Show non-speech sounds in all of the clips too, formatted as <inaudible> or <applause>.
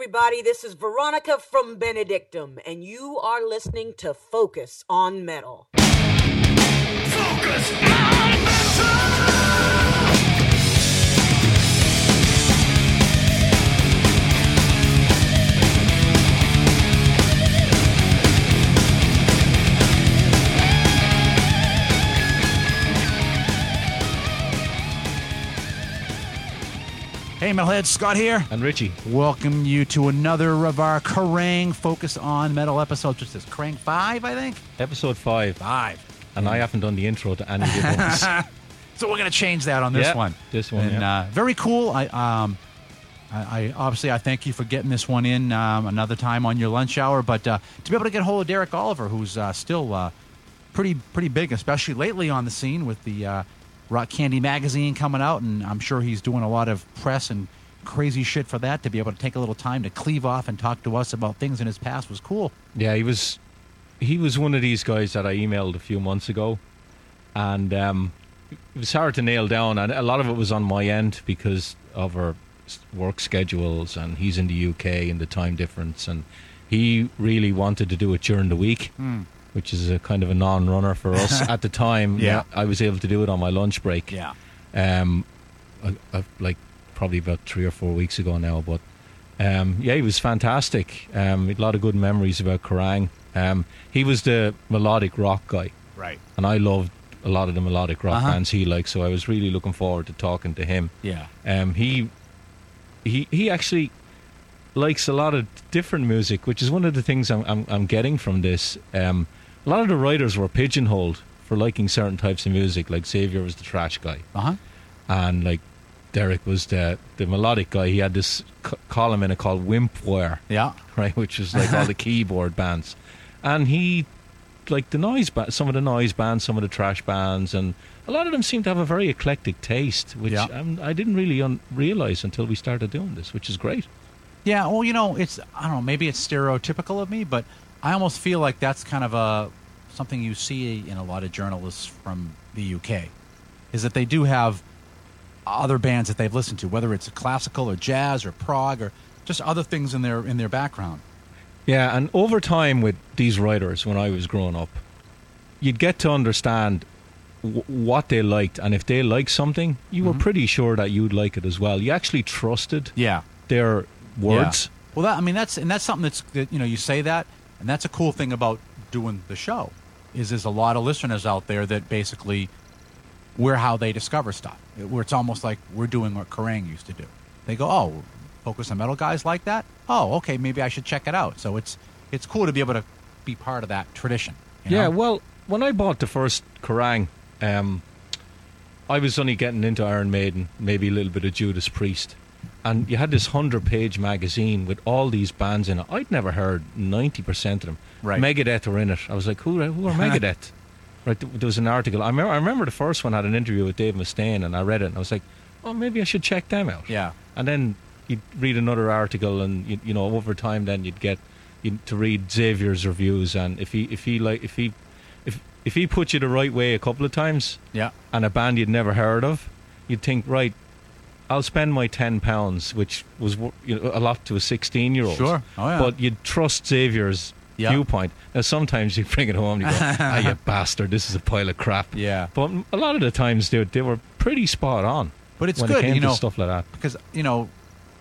everybody. This is Veronica from Benedictum, and you are listening to Focus on Metal. Focus on metal. Hey, Metalheads, Scott here. And Richie. Welcome you to another of our Kerrang Focus on Metal episodes. Just this Kerrang 5, I think? Episode five. Five. And I haven't done the intro to any of the ones. <laughs> So we're going to change that on this Yeah, one. this one, And yeah. uh, very cool. I, um, I, I obviously I thank you for getting this one in um, another time on your lunch hour. But uh, to be able to get hold of Derek Oliver, who's uh, still uh, pretty pretty big, especially lately on the scene with the uh, Rock Candy magazine coming out, and I'm sure he's doing a lot of press and crazy shit for that. To be able to take a little time to cleave off and talk to us about things in his past was cool. yeah, he was he was one of these guys that I emailed a few months ago. And um, it was hard to nail down. And a lot of it was on my end because of our work schedules. And he's in the UK and the time difference. And he really wanted to do it during the week. Which is a kind of a non-runner for us <laughs> at the time. Yeah. I was able to do it on my lunch break. Yeah. um, I, I, like probably about three or four weeks ago now. But um, yeah, he was fantastic. Um, a lot of good memories about Kerrang. Um, he was the melodic rock guy, Right. and I loved a lot of the melodic rock Uh-huh. bands he liked. So I was really looking forward to talking to him. Yeah. Um, he he he actually likes a lot of different music, which is one of the things I'm I'm, I'm getting from this. Um, a lot of the writers were pigeonholed for liking certain types of music. Like Xavier was the trash guy Uh huh. and like Derek was the the melodic guy. He had this c- column in it called Wimpware, Yeah. right, which was like all the <laughs> keyboard bands, and he like the noise ba- some of the noise bands, some of the trash bands, and a lot of them seem to have a very eclectic taste, which Yeah. um, I didn't really un- realize until we started doing this, which is great. Yeah, well, you know, it's I don't know, maybe it's stereotypical of me, but I almost feel like that's kind of a something you see in a lot of journalists from the UK is that they do have other bands that they've listened to, whether it's classical or jazz or prog or just other things in their in their background. Yeah, and over time with these writers, when I was growing up, you'd get to understand w- what they liked, and if they liked something, you were mm-hmm. pretty sure that you'd like it as well. You actually trusted Yeah. their words. Yeah. Well, that I mean that's and that's something that's that, you know you say that, and that's a cool thing about doing the show, is there's a lot of listeners out there that basically we're how they discover stuff. Where it's almost like we're doing what Kerrang used to do. They go, oh, focus on metal guys like that. Oh, okay, maybe I should check it out. So it's it's cool to be able to be part of that tradition. you Yeah, well, when I bought the first Kerrang, um, I was only getting into Iron Maiden, maybe a little bit of Judas Priest. And you had this 100 page magazine with all these bands in it. I'd never heard 90% of them. Right. Megadeth were in it. I was like, who, who are Megadeth? right, there was an article. I remember, I remember the first one had an interview with Dave Mustaine, and I read it, and I was like, oh, maybe I should check them out. yeah, And then you'd read another article, and you, you know, over time, then you'd get you to read Xavier's reviews, and if he if he like if he if if he put you the right way a couple of times, yeah, and a band you'd never heard of, you'd think, right, I'll spend my ten pounds, which was you know, a lot to a sixteen year old. Sure. Oh, yeah. But you'd trust Xavier's Yeah. viewpoint. Now sometimes you bring it home and you go, <laughs> ah, you bastard, this is a pile of crap. yeah. But a lot of the times they, they were pretty spot on. But it's good, it you know, stuff like that. because you know,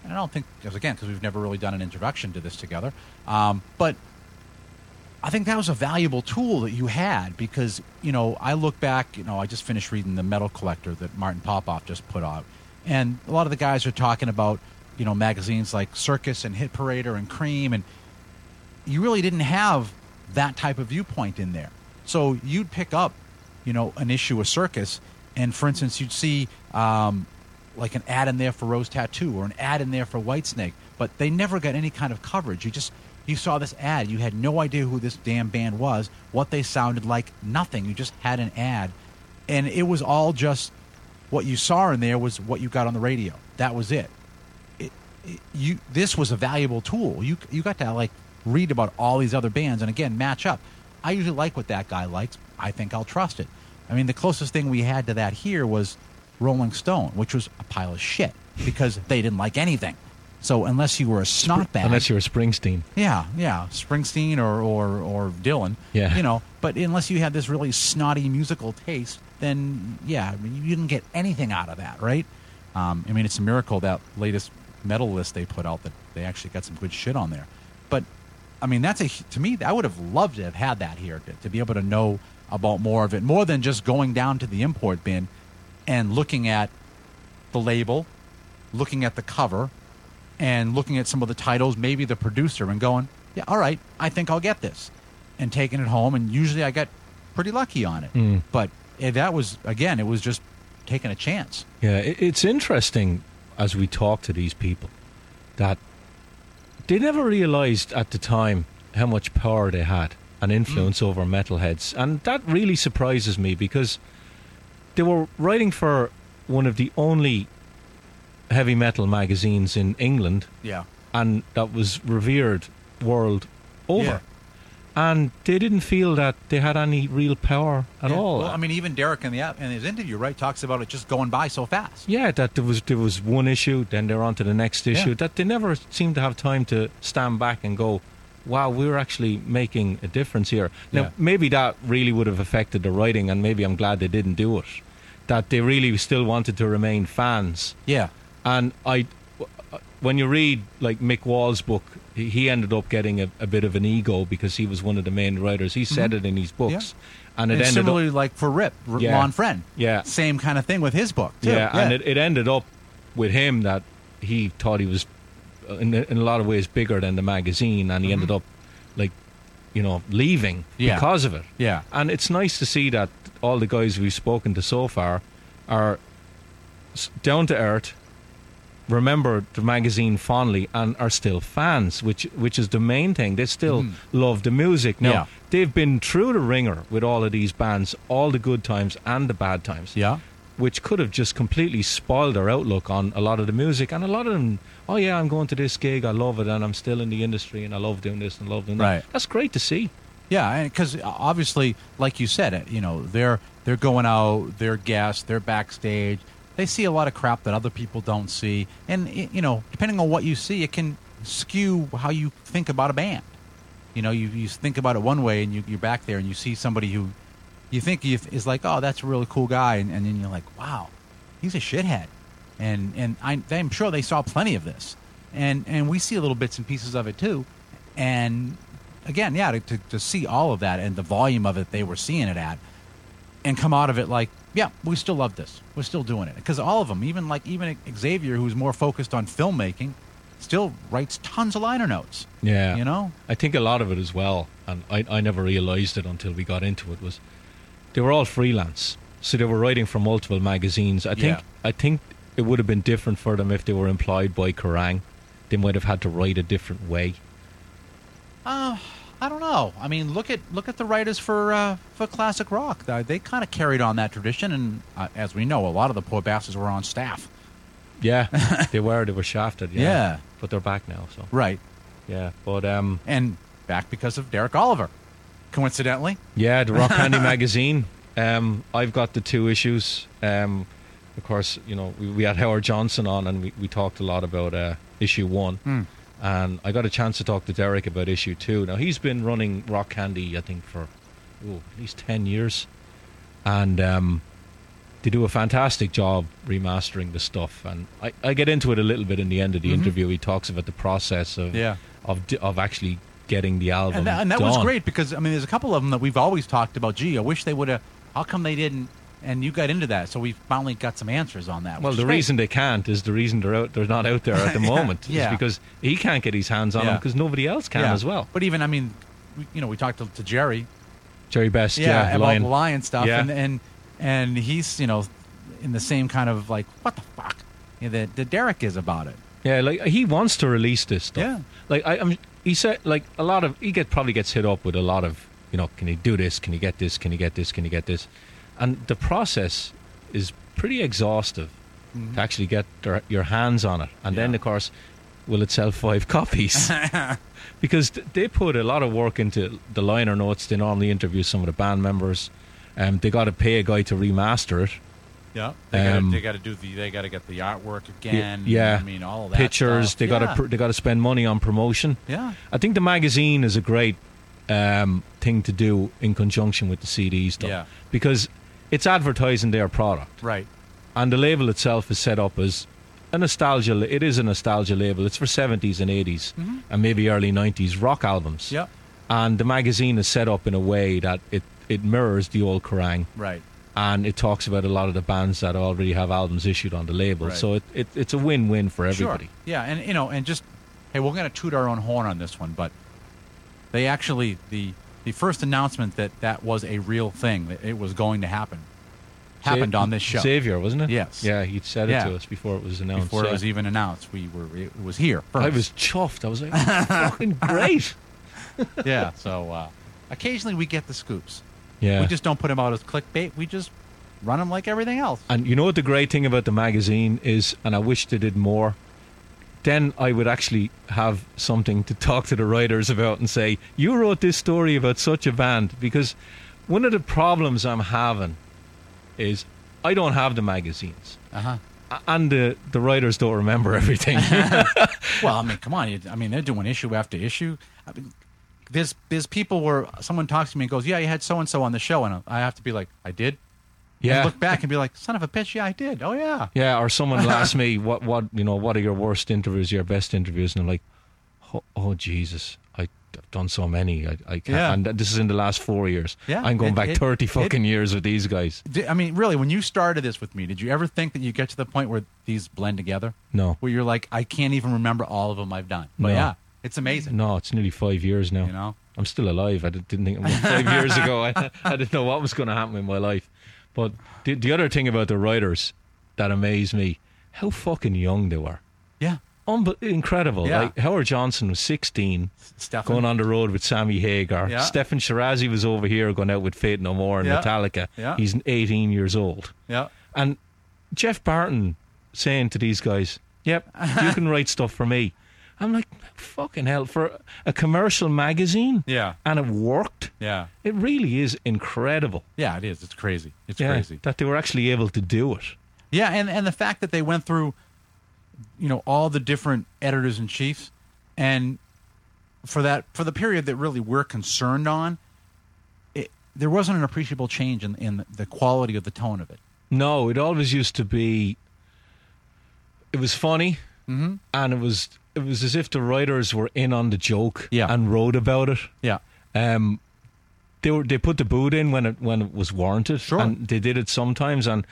and I don't think because again because we've never really done an introduction to this together, um, but I think that was a valuable tool that you had because you know I look back, you know, I just finished reading the Metal Collector that Martin Popoff just put out, and a lot of the guys are talking about you know magazines like Circus and Hit Parader and Cream, and you really didn't have that type of viewpoint in there. So you'd pick up, you know, an issue of Circus, and for instance, you'd see um, like an ad in there for Rose Tattoo or an ad in there for Whitesnake, but they never got any kind of coverage. You just you saw this ad, you had no idea who this damn band was, what they sounded like, nothing. You just had an ad, and it was all just what you saw in there was what you got on the radio. That was it. it, it you this was a valuable tool. You you got to like read about all these other bands and again match up. I usually like what that guy likes. I think I'll trust it. I mean, the closest thing we had to that here was Rolling Stone, which was a pile of shit because they didn't like anything. So unless you were a snot bag, Unless you're a Springsteen. yeah, yeah, Springsteen or or or Dylan, Yeah. you know. But unless you had this really snotty musical taste, then yeah, I mean, you didn't get anything out of that, right? Um, I mean, it's a miracle that latest metal list they put out that they actually got some good shit on there. But I mean, that's a to me, I would have loved to have had that here to, to be able to know about more of it, more than just going down to the import bin and looking at the label, looking at the cover, and looking at some of the titles, maybe the producer, and going, yeah, all right, I think I'll get this, and taking it home. And usually I get pretty lucky on it. Mm. But eh, that was again, it was just taking a chance. Yeah, it, it's interesting as we talk to these people that they never realized at the time how much power they had and influence over metalheads. And that really surprises me because they were writing for one of the only heavy metal magazines in England Yeah. and that was revered world over. Yeah. And they didn't feel that they had any real power at Yeah. all. Well, I mean, even Derek in the in his interview, right, talks about it just going by so fast. Yeah, that there was there was one issue, then they're on to the next issue. Yeah. That they never seemed to have time to stand back and go, "Wow, we're actually making a difference here." Now, Yeah. maybe that really would have affected the writing, and maybe I'm glad they didn't do it. That they really still wanted to remain fans, Yeah. and I, uh, when you read like Mick Wall's book, he, ended up getting a, a bit of an ego because he was one of the main writers. He said it in his books, and it And ended up like for Rip, R- Yeah. Lonn Friend. Yeah. Same kind of thing with his book. Too. Yeah, and it, it ended up with him that he thought he was, uh, in, in a lot of ways, bigger than the magazine, and he ended up, like, you know, leaving Mm-hmm. Yeah. because of it. Yeah. And it's nice to see that all the guys we've spoken to so far are down to earth, remember the magazine fondly, and are still fans, which which is the main thing. They still love the music. Now, Mm. Yeah. they've been through the ringer with all of these bands, all the good times and the bad times Yeah. which could have just completely spoiled their outlook on a lot of the music. And a lot of them, oh yeah, I'm going to this gig, I love it, and I'm still in the industry, and I love doing this and love doing that. Right. That's great to see. Yeah, because obviously, like you said, you know they're they're going out, they're guests, they're backstage. They see a lot of crap that other people don't see, and you know, depending on what you see, it can skew how you think about a band. You know, you you think about it one way, and you, you're back there, and you see somebody who you think is like, oh, that's a really cool guy, and, and then you're like, wow, he's a shithead, and and I, I'm sure they saw plenty of this, and and we see little bits and pieces of it too, and again, yeah, to, to, to see all of that and the volume of it they were seeing it at, and come out of it like, yeah, we still love this, we're still doing it, because all of them, even like even Xavier, who's more focused on filmmaking, still writes tons of liner notes. Yeah. you know, I think a lot of it as well, and I, I never realized it until we got into it, was they were all freelance. So they were writing for multiple magazines. I think Yeah. I think it would have been different for them if they were employed by Kerrang. They might have had to write a different way. Uh, I don't know. I mean, look at look at the writers for uh, for classic rock. Uh, they kind of carried on that tradition, and uh, as we know, a lot of the poor bastards were on staff. Yeah, <laughs> they were. They were shafted. Yeah. Yeah. but they're back now. So Right, yeah, but um, and back because of Derek Oliver, coincidentally. Yeah, the Rock Candy <laughs> magazine. Um, I've got the two issues. Um, of course, you know we, we had Howard Johnson on, and we, we talked a lot about uh, issue one. Hmm. And I got a chance to talk to Derek about issue two. Now he's been running Rock Candy, I think, for oh, at least ten years, and um, they do a fantastic job remastering the stuff. And I, I get into it a little bit in the end of the interview. He talks about the process of Mm-hmm. Yeah. of of actually getting the album And that, and that was great because I mean, there's a couple of them that we've always talked about. Gee, I wish they would have. How come they didn't? And you got into that, so we finally got some answers on that. Well, the reason they can't is the reason they're out. They're not out there at the <laughs> Yeah, moment. yeah. Because he can't get his hands on them because nobody else can Yeah. as well. But even I mean, we, you know, we talked to, to Jerry, Jerry Best, yeah, yeah, about Lion. the lion stuff, Yeah. and and and he's you know in the same kind of like what the fuck you know, that that Derek is about it. Yeah, like he wants to release this stuff. Yeah. like I, I'm. He said like a lot of he get probably gets hit up with a lot of you know can he do this? Can he get this? Can he get this? Can he get this? And the process is pretty exhaustive to actually get their, your hands on it, and then Mm-hmm. Of course. Will it sell five <laughs> copies? <laughs> because th- they put a lot of work into the liner notes. They normally interview some of the band members. Um, they got to pay a guy to remaster it, Yeah, they got Um, to got to do the they got to get the artwork again. yeah, I mean all of that pictures. stuff. They got yeah. to they got to spend money on promotion. yeah, I think the magazine is a great um, thing to do in conjunction with the CDs. stuff. Yeah. because it's advertising their product, right. and the label itself is set up as a nostalgia. It is a nostalgia label. It's for seventies and 80s and maybe early nineties rock albums. Mm-hmm. Yeah, and the magazine is set up in a way that it it mirrors the old Kerrang. right. and it talks about a lot of the bands that already have albums issued on the label. Right. So it, it it's a win-win for everybody. Sure. Yeah, and you know, and just hey, we're going to toot our own horn on this one, but they actually the the first announcement that that was a real thing that it was going to happen happened on this show Xavier, wasn't it? Yes. Yeah, he said it Yeah. to us before it was announced. before it yeah. was even announced. We were it was here. First. I was chuffed. I was like, <laughs> fucking great. <laughs> yeah. So uh, occasionally we get the scoops. Yeah. We just don't put them out as clickbait. We just run them like everything else. and you know what the great thing about the magazine is, and I wish they did more. Then I would actually have something to <laughs> talk to the writers about and say, "You wrote this story about such a band." Because one of the problems I'm having is I don't have the magazines. Uh huh. And the the writers don't remember <laughs> everything. <laughs> Well, I mean, come on. I mean, they're doing issue after issue. I mean, there's there's people where someone talks to me and goes, "Yeah, you had so and so on the show," and I have to be like, "I did." Yeah, look back and be like, "Son of a bitch, yeah, I did." Oh yeah. yeah. Or someone will ask me <laughs> what what you know what are your worst interviews, your best interviews, and I'm like, oh, oh Jesus, I, I've done so many. I, I can't. Yeah. And this is in the last four years. Yeah, I'm going it- back it- thirty it- fucking years with these guys. I mean, really, when you started this with me, did you ever think that you get to the point where these blend together? No, Where you're like, I can't even remember all of them I've done. But No. yeah, it's amazing. no, it's nearly five years now. You know. I'm still alive. I didn't think five years ago. <laughs> I, I didn't know what was going to happen in my life. But the, the other thing about the writers that amazed me, how fucking young they were. Yeah. Unbe- incredible. Yeah. Like Howard Johnson was 16, Steffan. going on the road with Sammy Hagar. Yeah. Steffan Chirazi was over here going out with Faith No More and Yeah. Metallica. Yeah. He's 18 years old. Yeah. And Geoff Barton saying to these guys, "Yep, you <laughs> can write stuff for me." I'm like, "Fucking hell!" For a commercial magazine, Yeah. and it worked. Yeah. It really is incredible. Yeah. It is. It's crazy. It's Yeah, crazy. that they were actually able to do it. Yeah, and and the fact that they went through, you know, all the different editors in chiefs, and for that for the period that really we're concerned on, it, there wasn't an appreciable change in in the quality of the tone of it. No, it always used to be. It was funny, Mm-hmm. and it was it was as if the writers were in on the joke Yeah. and wrote about it. Yeah. Um, they were they put the boot in when it when it was warranted, Sure. and they did it sometimes. And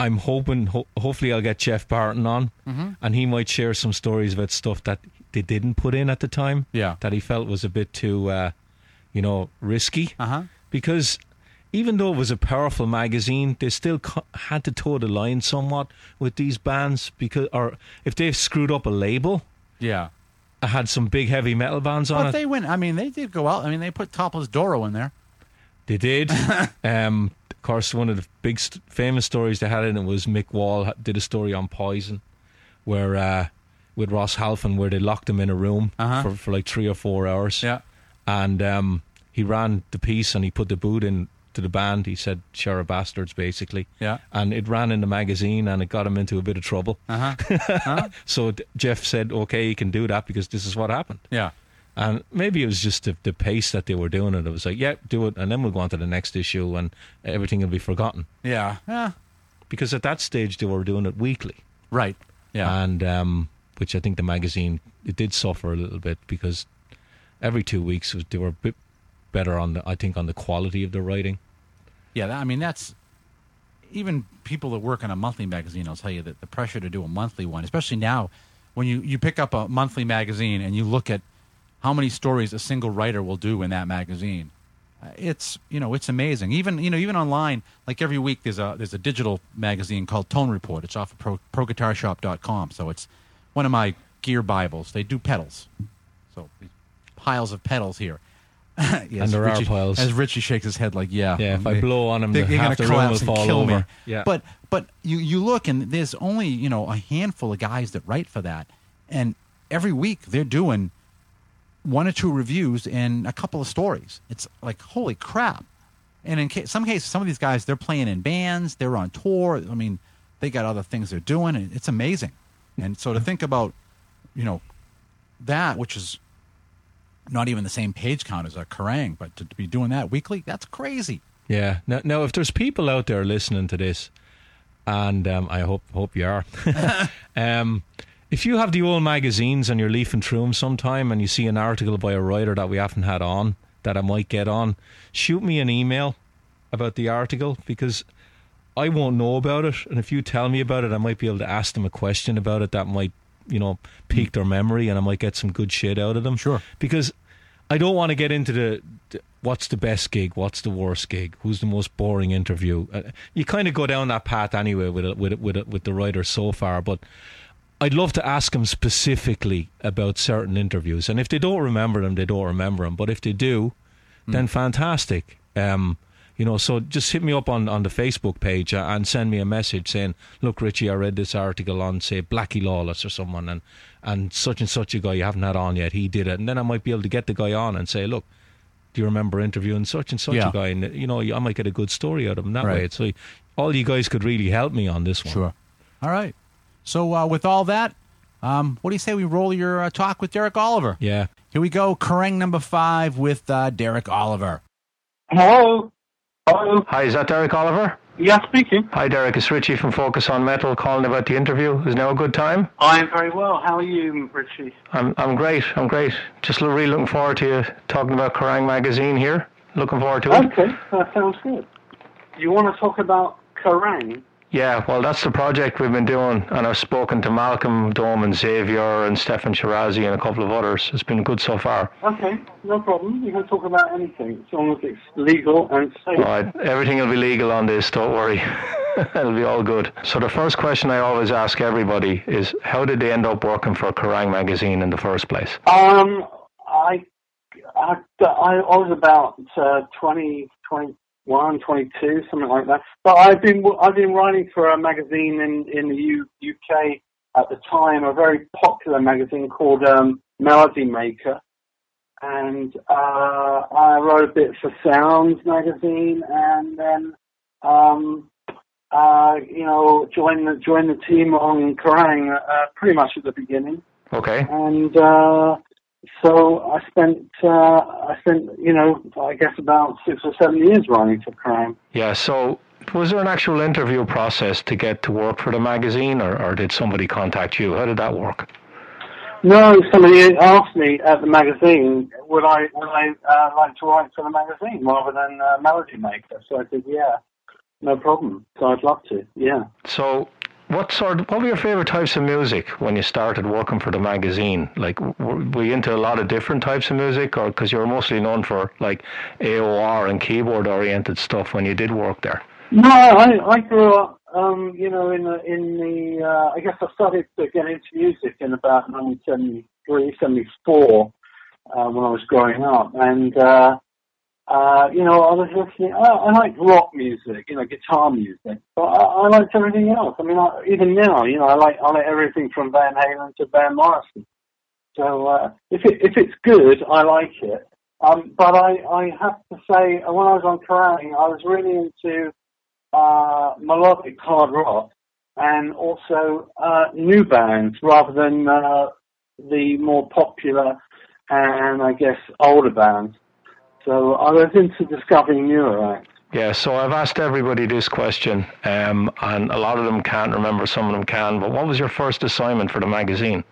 I'm hoping, ho- hopefully, I'll get Geoff Barton on, Mm-hmm. and he might share some stories about stuff that they didn't put in at the time. Yeah. that he felt was a bit too, uh, you know, risky. Uh huh. Because even though it was a powerful magazine, they still co- had to toe the line somewhat with these bands because, or if they've screwed up a label, Yeah. I had some big heavy metal bands on But it. they went. I mean, they did go out. I mean, they put Topless Doro in there. They did. <laughs> um, of course, one of the big st- famous stories they had in it was Mick Wall did a story on Poison, where uh, with Ross Halfin, where they locked him in a room Uh-huh. for, for like three or four hours. Yeah. and um, he ran the piece and he put the boot in to the band. He said "Share of bastards," basically. Yeah. and it ran in the magazine and it got him into a bit of trouble. Uh <laughs> huh. So Geoff said, "Okay, you can do that because this is what happened." yeah. And maybe it was just the, the pace that they were doing it. It was like, yeah, do it, and then we'll go on to the next issue, and everything will be forgotten. Yeah. Yeah. Because at that stage, they were doing it weekly, Right. Yeah. and um, which I think the magazine it did suffer a little bit because every two weeks was, they were a bit better on the I think on the quality of the writing. Yeah, I mean that's even people that work on a monthly magazine. will tell you that the pressure to do a monthly one, especially now, when you you pick up a monthly magazine and you look at how many stories a single writer will do in that magazine, uh, it's you know it's amazing. Even you know even online, like every week there's a there's a digital magazine called Tone Report. It's off of pro, ProGuitarShop.com. So it's one of my gear bibles. They do pedals, so piles of pedals here. <laughs> Yes, And there are Richie, piles. As Richie shakes his head like, yeah, Yeah, if I they- blow on 'em, they- the- they're half gonna the collapse and fall kill me. Yeah. But but you you look and there's only you know a handful of guys that write for that, and every week they're doing one or two reviews and a couple of stories. It's like holy crap, And in ca- some cases, some of these guys they're playing in bands, they're on tour. I mean, they got other things they're doing, and it's amazing. And so to think about, you know, that which is not even the same page count as a Kerrang, but to, to be doing that weekly, that's crazy. Yeah. Now, now, if there's people out there listening to this, and um, I hope hope you are, <laughs> um, if you have the old magazines and you're leafing through them sometime, and you see an article by a writer that we haven't had on that I might get on, shoot me an email about the article because I won't know about it, and if you tell me about it, I might be able to ask them a question about it that might, you know, pique their memory, and I might get some good shit out of them. Sure. Because I don't want to get into the, the what's the best gig, what's the worst gig, who's the most boring interview. Uh, you kind of go down that path anyway with it, with it, with it, with the writers so far, but. I'd love to ask them specifically about certain interviews, and if they don't remember them, they don't remember them. But if they do, then fantastic. Um, you know, so just hit me up on, on the Facebook page uh, and send me a message saying, "Look, Richie, I read this article on say Blackie Lawless or someone, and and such and such a guy you haven't had on yet. He did it, and then I might be able to get the guy on and say, look." Do you remember interviewing such and such Yeah. a guy? And you know, I might get a good story out of him that Right. way. So, all you guys could really help me on this one. Sure. All right. So uh, with all that, um, what do you say we roll your uh, talk with Derek Oliver? Yeah. Here we go. Kerrang number five with uh, Derek Oliver. Hello. Hello. Hi, is that Derek Oliver? Yeah, speaking. Hi, Derek. It's Richie from Focus on Metal calling about the interview. Is now a good time? I'm very well. How are you, Richie? I'm I'm great. I'm great. Just really looking forward to you talking about Kerrang magazine here. Looking forward to it. Okay, that sounds good. You want to talk about Kerrang? Yeah, well, that's the project we've been doing, and I've spoken to Malcolm Dome and Xavier and Steffan Chirazi and a couple of others. It's been good so far. Okay, no problem. You can talk about anything as long as it's legal and safe. All right, everything will be legal on this. Don't worry. <laughs> It'll be all good. So the first question I always ask everybody is, how did they end up working for Kerrang magazine in the first place? Um, I, I, I was about uh, 20, 21, 22, something like that. But I've been I've been writing for a magazine in in the U, UK at the time, a very popular magazine called um, Melody Maker, and uh, I wrote a bit for Sounds magazine, and then. Um, uh, you know, joined the joined the team on Kerrang uh, pretty much at the beginning Okay. and uh, so I spent uh, I spent you know I guess about six or seven years writing for Kerrang. Yeah, so was there an actual interview process to get to work for the magazine, or, or did somebody contact you? How did that work? No, somebody asked me at the magazine would I would I uh, like to write for the magazine rather than uh, Melody Maker. So I said yeah, no problem. So I'd love to. Yeah. So, what sort? What were your favorite types of music when you started working for the magazine? Like, were, were you into a lot of different types of music, or because you were mostly known for like AOR and keyboard-oriented stuff when you did work there? No, I I grew up, um, you know, in the in the. Uh, I guess I started to get into music in about 1973, 74, uh, when I was growing up, and uh, uh, you know, I was listening. I, I like rock music, you know, guitar music, but I, I liked everything else. I mean, I, even now, you know, I like I like everything from Van Halen to Van Morrison. So uh, if it if it's good, I like it. Um, but I, I have to say, uh, when I was on Kerrang, I was really into uh, melodic hard rock and also uh, new bands rather than uh, the more popular and I guess older bands. So I was into discovering acts. Yeah, so I've asked everybody this question, um, and a lot of them can't remember, some of them can. But what was your first assignment for the magazine?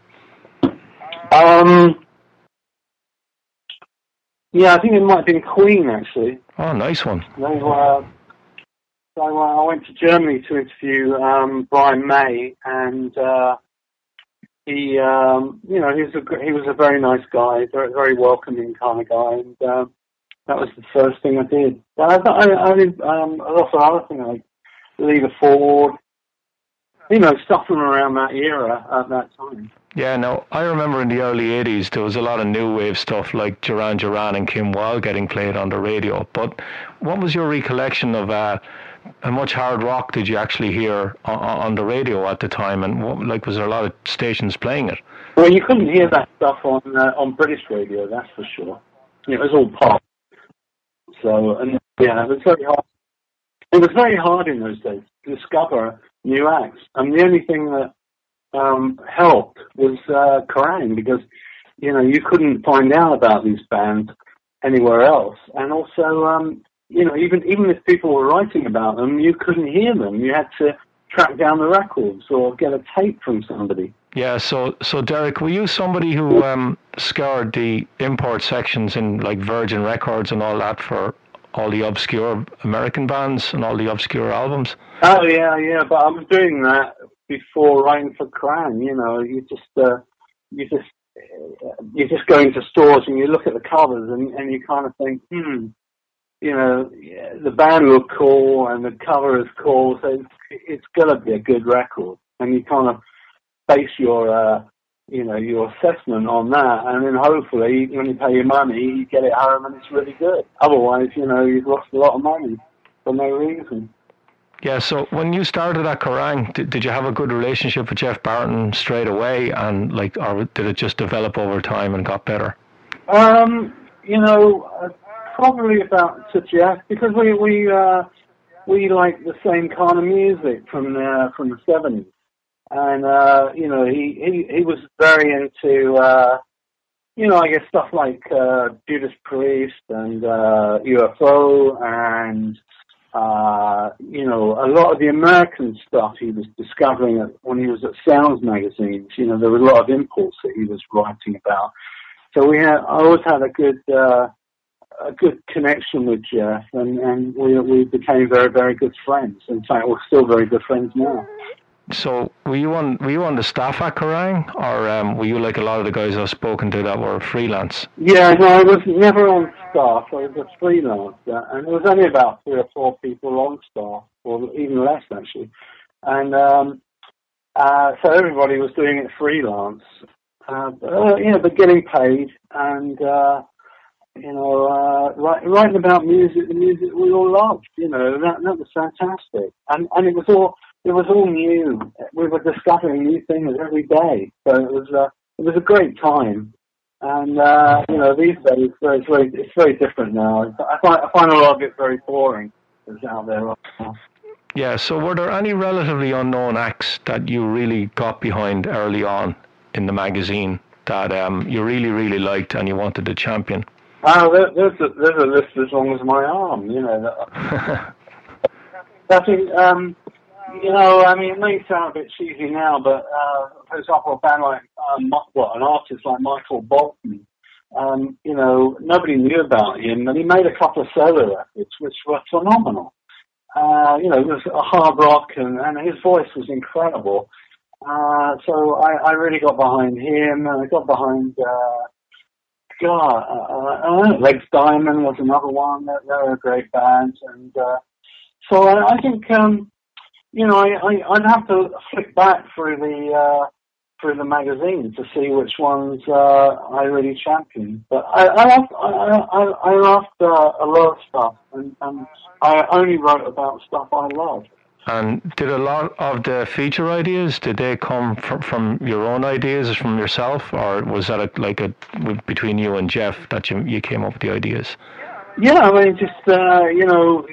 Um, yeah, I think it might have been Queen actually. Oh, nice one. They were. So uh, I went to Germany to interview um, Brian May, and uh, he, um, you know, he was a he was a very nice guy, very very welcoming kind of guy, and um, that was the first thing I did. But I, I, I did um, a lot of other things like Lita Ford, you know, stuff from around that era at that time. Yeah, no, I remember in the early 80s there was a lot of new wave stuff like Duran Duran and Kim Wilde getting played on the radio. But what was your recollection of uh, how much hard rock did you actually hear on, on the radio at the time? And what, like, was there a lot of stations playing it? Well, you couldn't hear that stuff on uh, on British radio, that's for sure. It was all pop. So, and Yeah, it was very hard. It was very hard in those days to discover new acts, and the only thing that um, helped was uh, Kerrang because you know you couldn't find out about these bands anywhere else, and also um, you know even even if people were writing about them, you couldn't hear them. You had to track down the records or get a tape from somebody. Yeah, so so Derek, were you somebody who um, scoured the import sections in like Virgin Records and all that for all the obscure American bands and all the obscure albums? Oh yeah, yeah, but I was doing that before writing for Kerrang. You know, you just uh, you just you just go into stores and you look at the covers and, and you kind of think, hmm, you know, the band look cool and the cover is cool, so it's, it's gonna be a good record, and you kind of base your uh, you know your assessment on that, and then hopefully when you pay your money, you get it home and it's really good. Otherwise, you know, you've lost a lot of money for no reason. Yeah, so when you started at Kerrang, did, did you have a good relationship with Geoff Barton straight away, and like, or did it just develop over time and got better? Um, you know, uh, probably about to Geoff because we we uh, we like the same kind of music from the from the seventies, and uh, you know he, he he was very into uh, you know I guess stuff like uh, Judas Priest and uh, UFO and uh, you know a lot of the American stuff he was discovering at, when he was at Sounds magazines. You know there was a lot of impulse that he was writing about. So we had I always had a good uh, a good connection with Geoff, and, and we we became very very good friends. In fact, we're still very good friends now. So were you on were you on the staff at Kerrang, or um, were you like a lot of the guys I've spoken to that were freelance? Yeah, no, I was never on staff. I was a freelancer, and there was only about three or four people on staff, or even less actually. And um, uh, so everybody was doing it freelance, uh, but, uh, you know, but getting paid and. Uh, you know, uh, write, writing about music, the music we all loved, you know, that, that was fantastic. And, and it was all, it was all new. We were discovering new things every day. So it was, uh, it was a great time. And, uh, you know, these days, it's very, it's very different now. I find, I find a lot of it very boring that's out there right now. Yeah. So were there any relatively unknown acts that you really got behind early on in the magazine that um, you really really liked and you wanted to champion? Oh, there, there's a, there's a list as long as my arm, you know. That, I <laughs> think, um, you know, I mean, it may sound a bit cheesy now, but uh, for example, a band like, um, what, an artist like Michael Bolton, um, you know, nobody knew about him, and he made a couple of solo records which were phenomenal. Uh, you know, it was a hard rock, and, and his voice was incredible. Uh, so I, I really got behind him, and I got behind. Uh, God, uh, uh, Legs Diamond was another one. They're, they're a great band, and uh, so I, I think um, you know I, I, I'd have to flick back through the uh, through the magazine to see which ones uh, I really championed. But I I loved, I, I, I loved uh, a lot of stuff, and, and I only wrote about stuff I loved. And did a lot of the feature ideas did they come from, from your own ideas from yourself, or was that a, like a between you and Geoff that you you came up with the ideas? Yeah, I mean, just uh, you know,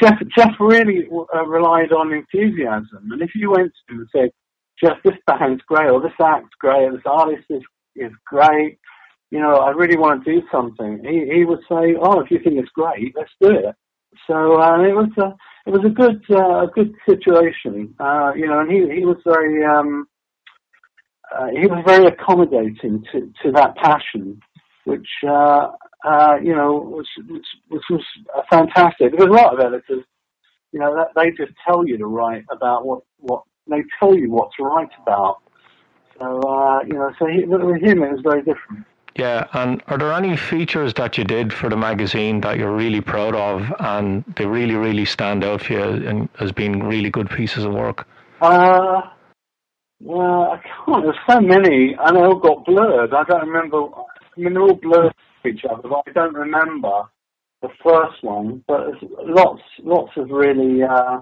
Geoff Geoff really uh, relied on enthusiasm, and if you went to him and said, "Geoff, this band's great, or this act's great, or this artist is is great," you know, I really want to do something. He he would say, "Oh, if you think it's great, let's do it." So uh, it was a it was a good uh, a good situation, uh, you know, and he he was very um, uh, he was very accommodating to to that passion, which uh, uh, you know was which, which was fantastic. Because a lot of editors, you know, that, they just tell you to write about what what they tell you what to write about. So uh, you know, so he, with him it was very different. Yeah, and are there any features that you did for the magazine that you're really proud of and they really, really stand out for you and as being really good pieces of work? Uh, well, I can't. There's so many, and they all got blurred. I don't remember. I mean, they're all blurred each other, but I don't remember the first one. But there's lots, lots of really uh,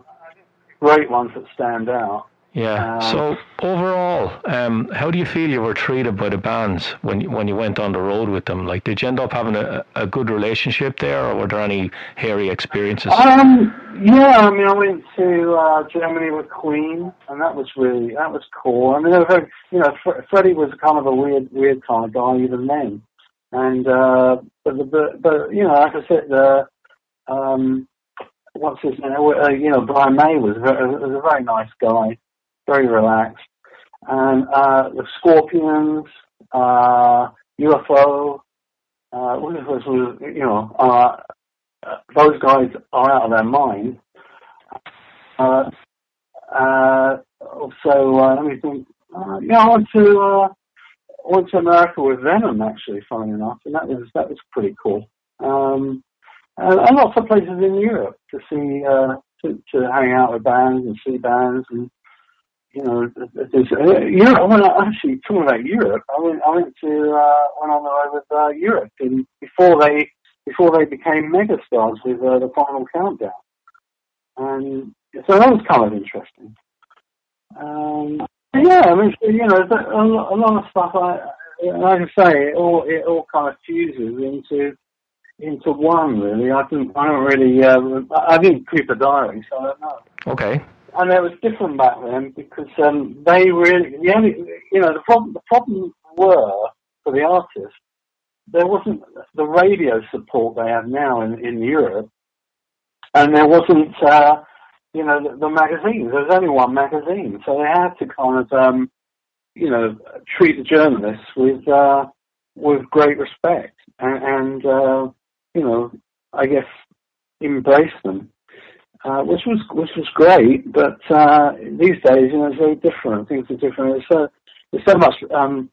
great ones that stand out. Yeah. Um, so overall, um, how do you feel you were treated by the bands when you, when you went on the road with them? Like, did you end up having a, a good relationship there, or were there any hairy experiences? Um, yeah, I mean, I went to uh, Germany with Queen, and that was really that was cool. I mean, they were very, you know, Fre- Freddie was kind of a weird, weird kind of guy even then, and uh, but, but but you know, like I said, the um, what's his name? Uh, you know, Brian May was very, was a very nice guy, very relaxed, and uh, the Scorpions, uh, UFO, uh, was, you know. Uh, uh, those guys are out of their mind. Uh, uh, so uh, let me think. Uh, yeah, I went to uh, went to America with Venom actually, funny enough, and that was that was pretty cool. Um, and, and lots of places in Europe to see uh, to, to hang out with bands and see bands and you know, there's, uh, Europe. I actually talking about Europe. I went I went to uh, went on the road with uh, Europe, and before they before they became megastars with uh, the Final Countdown, and so that was kind of interesting. Um, yeah, I mean, so, you know, a, lot, a lot of stuff. I, like I say, it all it all kind of fuses into into one. Really, I didn't I don't really uh, I didn't keep a diary, so I don't know Okay. and it was different back then because um, they really the only you know the problem the problem were for the artists there wasn't the radio support they have now in, in Europe, and there wasn't uh, you know the, the magazines. There was only one magazine, so they had to kind of um, you know treat the journalists with uh, with great respect and, and uh, you know I guess embrace them uh, which was which was great. But uh, these days, you know, it's very different. Things are different. There's so there's so much, um,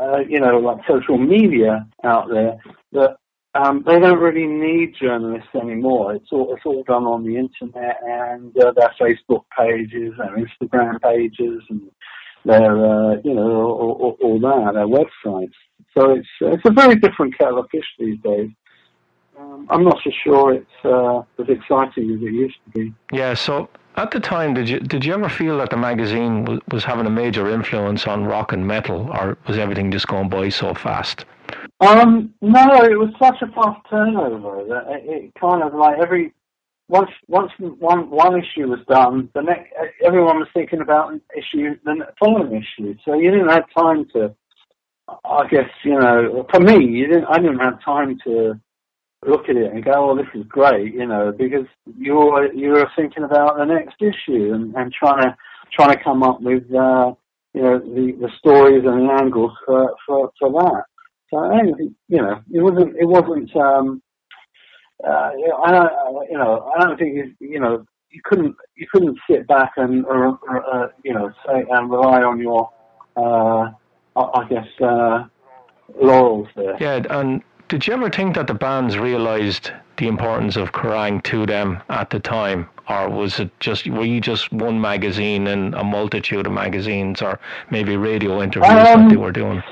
uh, you know, like social media out there that um, they don't really need journalists anymore. It's all it's all done on the internet and uh, their Facebook pages their Instagram pages and their uh, you know all, all, all that their websites. So it's it's a very different kettle of fish these days. Um, I'm not so sure it's uh, as exciting as it used to be. Yeah. So at the time, did you did you ever feel that the magazine was, was having a major influence on rock and metal, or was everything just going by so fast? Um, no, it was such a fast turnover that it, it kind of like every once once one one issue was done, the next everyone was thinking about an issue the following issue. So you didn't have time to. I guess you know, for me, you didn't. I didn't have time to look at it and go, "Oh, this is great," you know, because you're you're thinking about the next issue and, and trying to trying to come up with uh, you know the, the stories and the angles for, for, for that. So I don't think you know it wasn't it wasn't um, uh, you know, I don't you know I don't think it, you know you couldn't you couldn't sit back and or, or, uh, you know say and rely on your uh, I, I guess uh, laurels there. Yeah. And did you ever think that the bands realised the importance of Kerrang to them at the time, or was it just were you just one magazine and a multitude of magazines, or maybe radio interviews that Um, they were doing?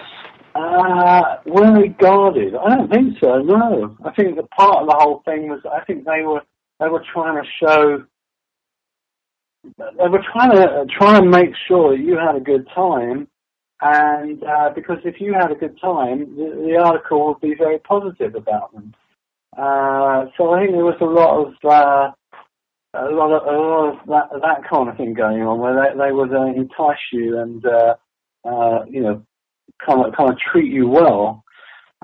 Uh, were they guarded? I don't think so. No, I think the part of the whole thing was I think they were they were trying to show they were trying to try and make sure that you had a good time, and uh, because if you had a good time, the, the article would be very positive about them. Uh, so I think there was a lot of uh, a lot of a lot of that that kind of thing going on, where they they would uh, entice you and uh, uh, you know kind of kind of treat you well.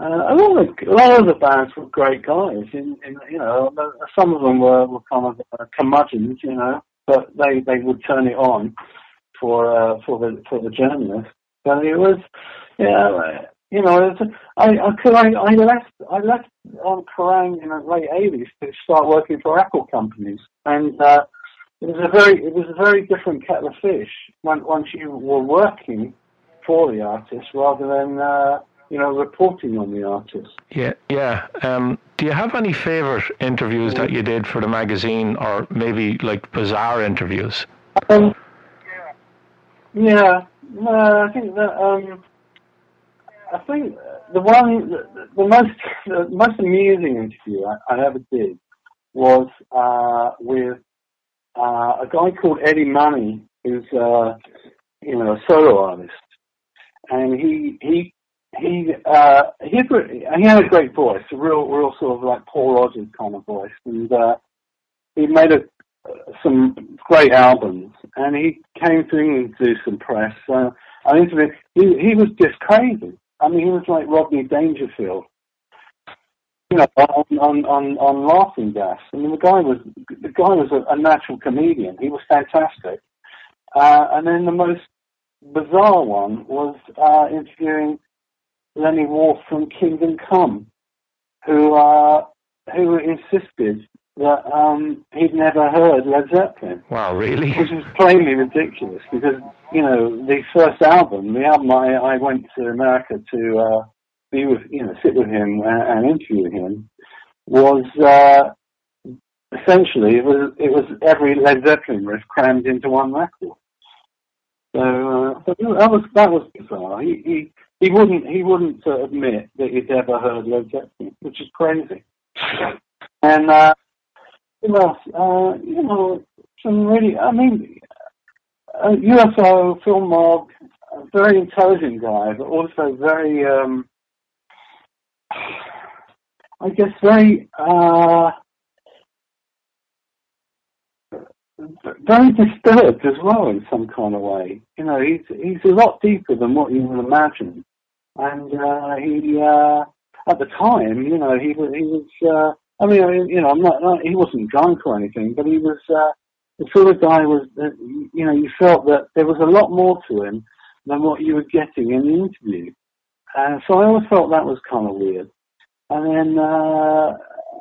Uh, a lot of a lot of the bands were great guys. In, in you know, some of them were, were kind of uh, curmudgeons, you know, but they, they would turn it on for uh, for the for the journalist. But it was, yeah, you know, I I, I I left I left on Kerrang in the late eighties to start working for record companies, and uh, it was a very it was a very different kettle of fish once you were working for the artist rather than uh, you know reporting on the artist. Yeah, yeah. Um, do you have any favourite interviews that you did for the magazine, or maybe like bizarre interviews? Um, yeah, no, I think that um, I think the one the, the most <laughs> the most amusing interview I, I ever did was uh, with uh, a guy called Eddie Money who's uh, you know a solo artist, and he he he uh, he had, he had a great voice, a real real sort of like Paul Rodgers kind of voice, and uh, he made a, some great albums, and he came to England to do some press. Uh, I interviewed. He he was just crazy. I mean, he was like Rodney Dangerfield you know, on on on, on laughing gas. I mean, the guy was the guy was a, a natural comedian. He was fantastic. Uh, and then the most bizarre one was uh, interviewing Lenny Wolf from Kingdom Come, who uh, who insisted that um, he'd never heard Led Zeppelin. Wow, really? Which was plainly ridiculous because you know the first album, the album I, I went to America to uh, be with, you know, sit with him and, and interview him, was uh, essentially it was it was every Led Zeppelin riff crammed into one record. So, uh, that was that was bizarre. He he, he wouldn't he wouldn't uh, admit that he'd ever heard Led Zeppelin, which is crazy. And uh, you know, uh, you know, some really, I mean, uh, UFO, Mogg, a very intelligent guy, but also very um, I guess very uh, very disturbed as well in some kind of way. You know, he's he's a lot deeper than what you would imagine, and uh, he uh, at the time, you know, he was he was. Uh, I mean, you know, I'm not, not he wasn't drunk or anything, but he was uh, the sort of guy was that you know you felt that there was a lot more to him than what you were getting in the interview. and so I always felt that was kind of weird. And then uh,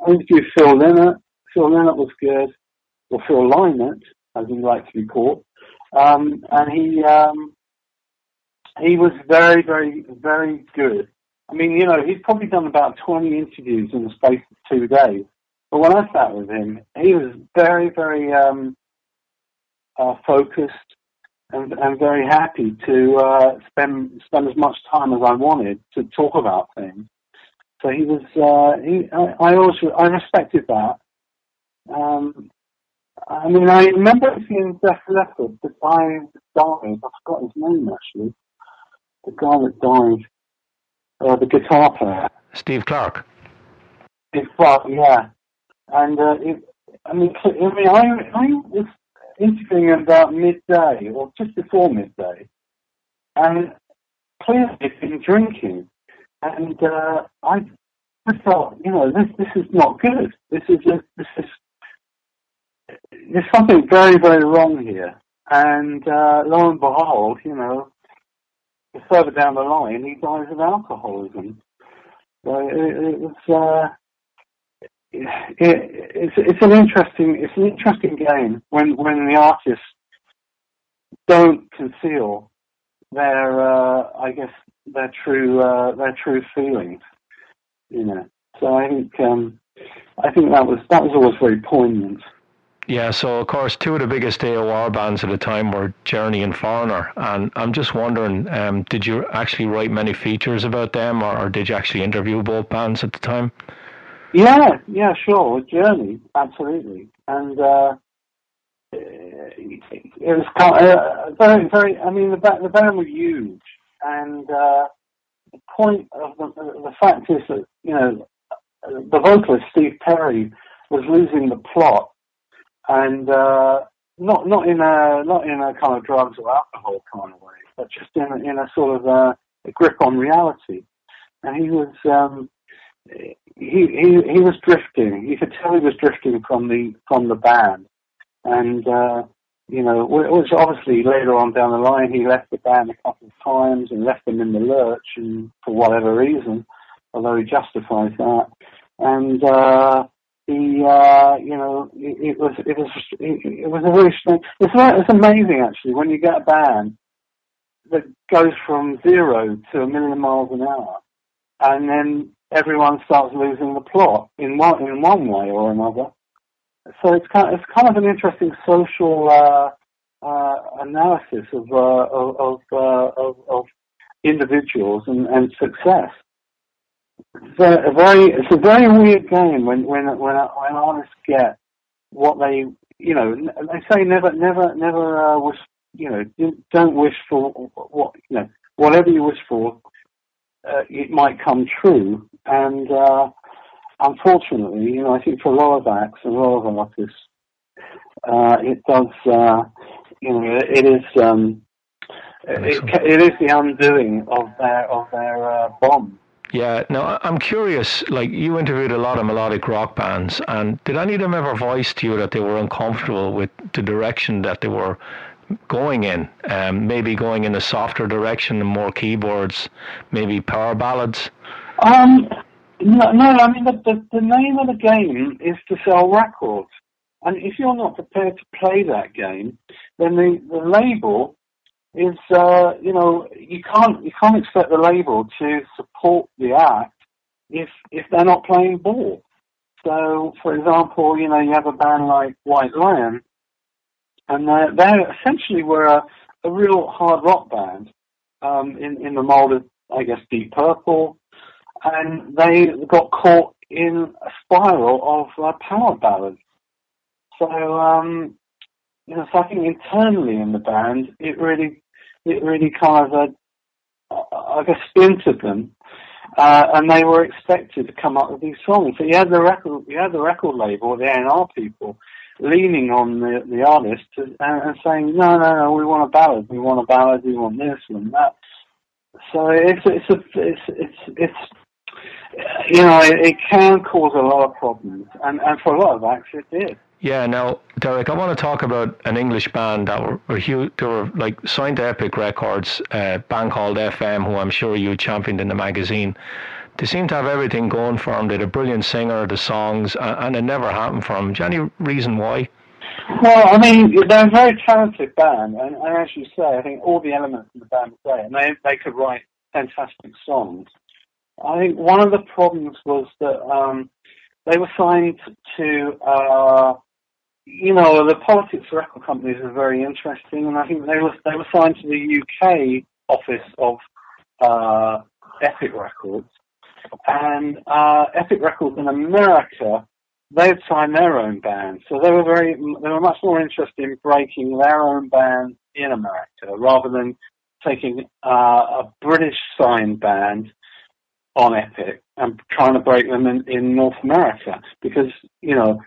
I interviewed Phil Lynott. Phil Lynott was good, or Phil Lynott, as he likes to be called. Um, and he um, he was very, very, very good. I mean, you know, he's probably done about 20 interviews in the space of two days. But when I sat with him, he was very, very um, uh, focused and, and very happy to uh, spend spend as much time as I wanted to talk about things. So he was. Uh, he, I, I also I respected that. Um, I mean, I remember seeing Def Leppard, the guy that died. I forgot his name actually. The guy that died, uh, the guitar player. Steve Clark. Steve Clark, yeah. And uh, it, I mean, I mean, I, I was interviewing about midday or just before midday, and clearly he'd been drinking, and uh, I I thought, you know, this this is not good. This is this is there's something very very wrong here. And uh, lo and behold, you know, further down the line, he dies of alcoholism. So it, it was. Uh, it, it's it's an interesting it's an interesting game when when the artists don't conceal their uh, I guess their true uh, their true feelings, you know. So I think um, I think that was that was always very poignant. Yeah, so of course, two of the biggest AOR bands at the time were Journey and Foreigner, and I'm just wondering, um, did you actually write many features about them, or, or, did you actually interview both bands at the time? Yeah, yeah, sure, Journey, absolutely, and uh, it was kind of, uh, very, very. I mean, the the band were huge, and uh, the point of the, the fact is that you know the vocalist Steve Perry was losing the plot and uh, not not in a not in a kind of drugs or alcohol kind of way, but just in a, in a sort of a, a grip on reality. And he was um, he he he was drifting. You could tell he was drifting from the from the band, and uh, you know, which obviously later on down the line he left the band a couple of times and left them in the lurch, and for whatever reason, although he justifies that, and. Uh, the uh, you know it, it was it was it, it was a very strange. It's it's amazing actually when you get a band that goes from zero to a million miles an hour, and then everyone starts losing the plot in one in one way or another. So it's kind of, it's kind of an interesting social uh, uh, analysis of uh, of uh, of, of individuals and, and success it's a, very it's a very weird game when when when when artists get what they you know they say never never never uh, was you know, don't wish for what you know, whatever you wish for, uh, it might come true. And uh, unfortunately, you know, I think for a lot of acts and a lot of artists, uh, it does. Uh, you know, it is. Um, it, it is the undoing of their of their uh, bomb. Yeah, Now I'm curious. Like, you interviewed a lot of melodic rock bands, and did any of them ever voice to you that they were uncomfortable with the direction that they were going in? Um, maybe going in a softer direction more keyboards, maybe power ballads? Um, no, no, I mean, the, the, the name of the game is to sell records. And if you're not prepared to play that game, then the, the label is uh, you know you can't you can't expect the label to support the act if if they're not playing ball. So, for example, you know you have a band like White Lion, and they they essentially were a, a real hard rock band um, in in the mold of I guess Deep Purple, and they got caught in a spiral of uh, power ballads. So um, you know, so I think internally in the band, it really, it really kind of, I guess, splintered them, uh, and they were expected to come up with these songs. So you had the record, you had the record label, the A&R people, leaning on the the artist and, and saying, no, no, no, we want a ballad, we want a ballad, we want this and that. So it's it's a, it's it's it's you know it, it can cause a lot of problems, and and for a lot of acts it did. Yeah, now, Derek, I want to talk about an English band that were, huge, they were like signed to Epic Records, a band called FM, who I'm sure you championed in the magazine. They seem to have everything going for them. They had a brilliant singer, the songs, and, it never happened for them. There any reason why? Well, I mean, they're a very talented band, and, and as you say, I think all the elements in the band great, and they, they could write fantastic songs. I think one of the problems was that um, they were signed to uh, you know, the politics of record companies are very interesting, and I think they were they were signed to the UK office of uh, Epic Records, and uh, Epic Records in America they had signed their own band, so they were very they were much more interested in breaking their own band in America rather than taking uh, a British signed band on Epic and trying to break them in, in North America. Because you know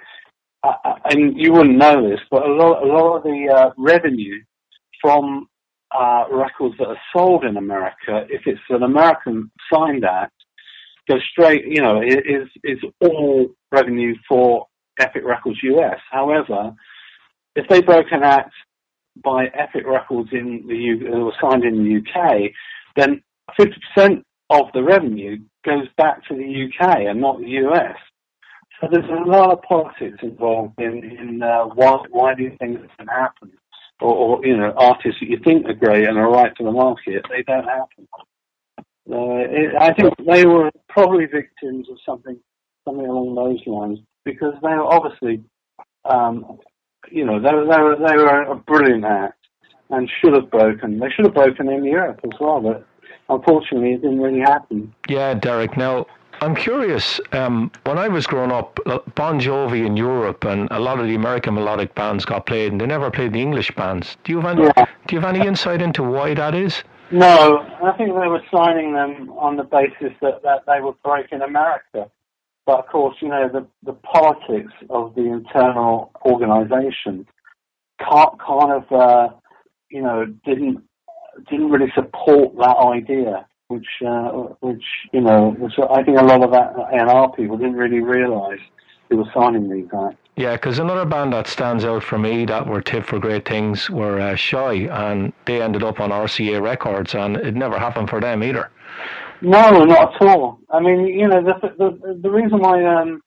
uh, and you wouldn't know this, but a lot, a lot of the uh, revenue from uh, records that are sold in America, if it's an American signed act, goes straight. You know, is is all revenue for Epic Records US. However, if they broke an act by Epic Records in the U, that was signed in the UK, then 50% of the revenue goes back to the UK and not the US. So there's a lot of politics involved in, in uh, why, why these things can happen. Or, or, you know, artists that you think are great and are right for the market, they don't happen. Uh, it, I think they were probably victims of something, something along those lines because they were obviously, um, you know, they were, they were they were a brilliant act and should have broken. They should have broken in Europe as well, but unfortunately, it didn't really happen. Yeah, Derek. Now, I'm curious. Um, when I was growing up, uh, Bon Jovi in Europe and a lot of the American melodic bands got played, and they never played the English bands. Do you have any? Yeah. Do you have any insight into why that is? No, I think they were signing them on the basis that, that they would break in America. But of course, you know, the, the politics of the internal organization can't, kind of, uh, you know, didn't didn't really support that idea which uh, which you know, which I think a lot of that people didn't really realise they were signing these acts. Yeah, because another band that stands out for me that were tipped for great things were uh, Shy, and they ended up on RCA Records, and it never happened for them either. No, not at all. I mean, you know, the the the reason why um,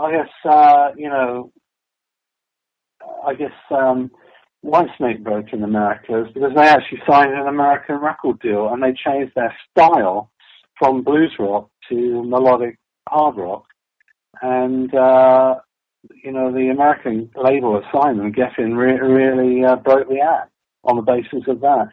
I guess uh, you know, I guess um, Whitesnake broke in America is because they actually signed an American record deal and they changed their style from blues rock to melodic hard rock. And, uh, you know, the American label Simon Geffen re- really uh, broke the act on the basis of that.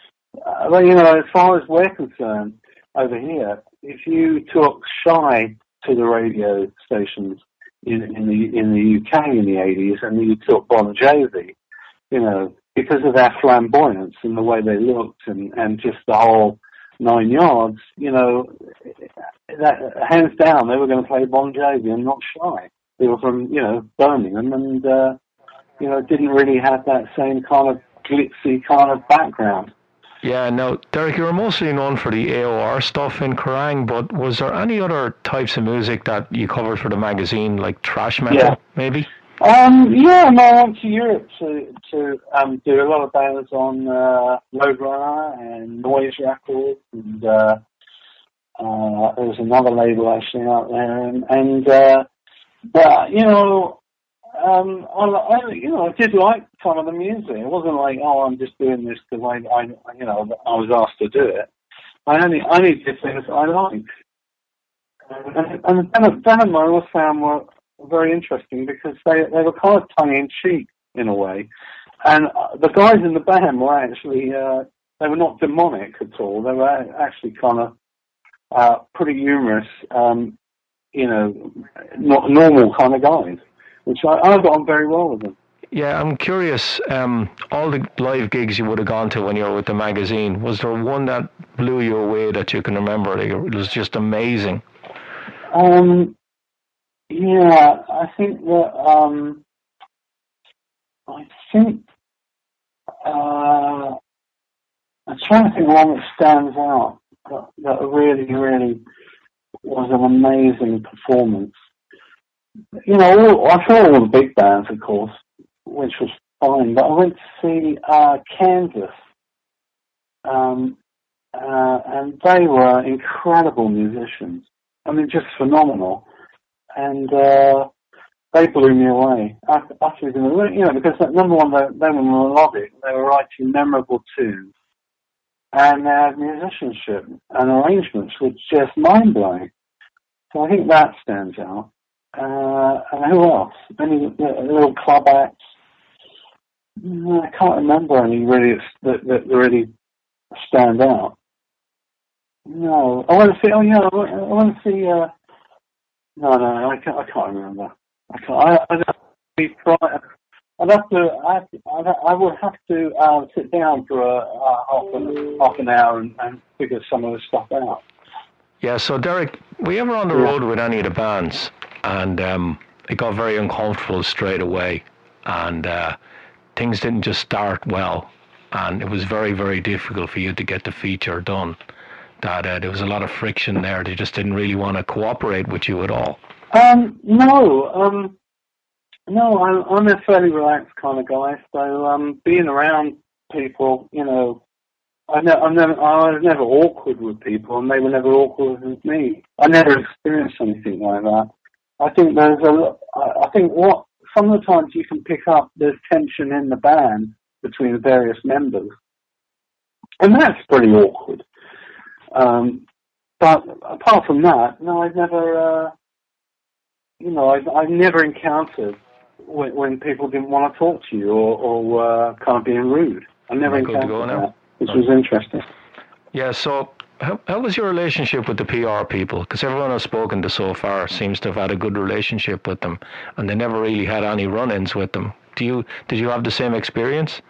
Uh, but, you know, as far as we're concerned over here, if you took Shy to the radio stations in, in the in the UK in the 80s and you took Bon Jovi, you know, because of their flamboyance and the way they looked and, and just the whole nine yards, you know, that hands down they were going to play Bon Jovi and not shy. They were from, you know, Birmingham and, uh, you know, didn't really have that same kind of glitzy kind of background. Yeah, now, Derek, you were mostly known for the AOR stuff in Kerrang, but was there any other types of music that you covered for the magazine, like thrash metal, Yeah. maybe? Um, yeah, no, I went to Europe to to um, do a lot of bands on uh, Roadrunner and Noise Records, and uh, uh, there was another label actually out there, and, and uh, but you know, um, I, I you know I did like some of the music. It wasn't like oh I'm just doing this because I, I you know I was asked to do it. I only I only did things I liked. And, and Venom, Venom I always found were very interesting because they they were kind of tongue in cheek in a way, and uh, the guys in the band were actually uh, they were not demonic at all. They were actually kind of uh, pretty humorous, um, you know, not normal kind of guys, which I, I got on very well with them. Yeah, I'm curious. Um, all the live gigs you would have gone to when you were with the magazine, was there one that blew you away that you can remember? Like, it was just amazing. Um, yeah, I think that um, I think uh, I'm trying to think one that stands out that, that really, really was an amazing performance. You know, all, I saw all the big bands, of course, which was fine, but I went to see uh, Kansas. Um, uh, and they were incredible musicians. I mean, just phenomenal. And uh, they blew me away. Utterly. You know, because number one, they, they were melodic. They were writing memorable tunes. And their musicianship and arrangements were just mind blowing. So I think that stands out. Uh, and who else? Any little club acts? Mm, I can't remember any really that, that really stand out. No, I want to see. Oh yeah, I want to see. Uh, no, no, I can't. I can't remember. I can't. I, I'd have to be I'd have to. I'd, I'd, I would have to uh, sit down for a, half an half an hour and, and figure some of the stuff out. Yeah, so Derek, were you ever on the Yeah. road with any of the bands? And um, it got very uncomfortable straight away. And uh, things didn't just start well. And it was very, very difficult for you to get the feature done. That uh, there was a lot of friction there. They just didn't really want to cooperate with you at all. Um, no, um, no, I'm, I'm a fairly relaxed kind of guy. So um, being around people, you know, I ne- I'm never, I was never awkward with people, and they were never awkward with me. I never experienced anything like that. I think there's a, I I think what some of the times you can pick up there's tension in the band between the various members, and that's pretty awkward. Um, but apart from that, no, I've never. Uh, you know, I've, I've never encountered when, when people didn't want to talk to you or, or uh, kind of being rude. I never encountered that, which was interesting. Yeah, so how, how was your relationship with the PR people? Because everyone I've spoken to so far seems to have had a good relationship with them, and they never really had any run-ins with them. Do you? Did you have the same experience?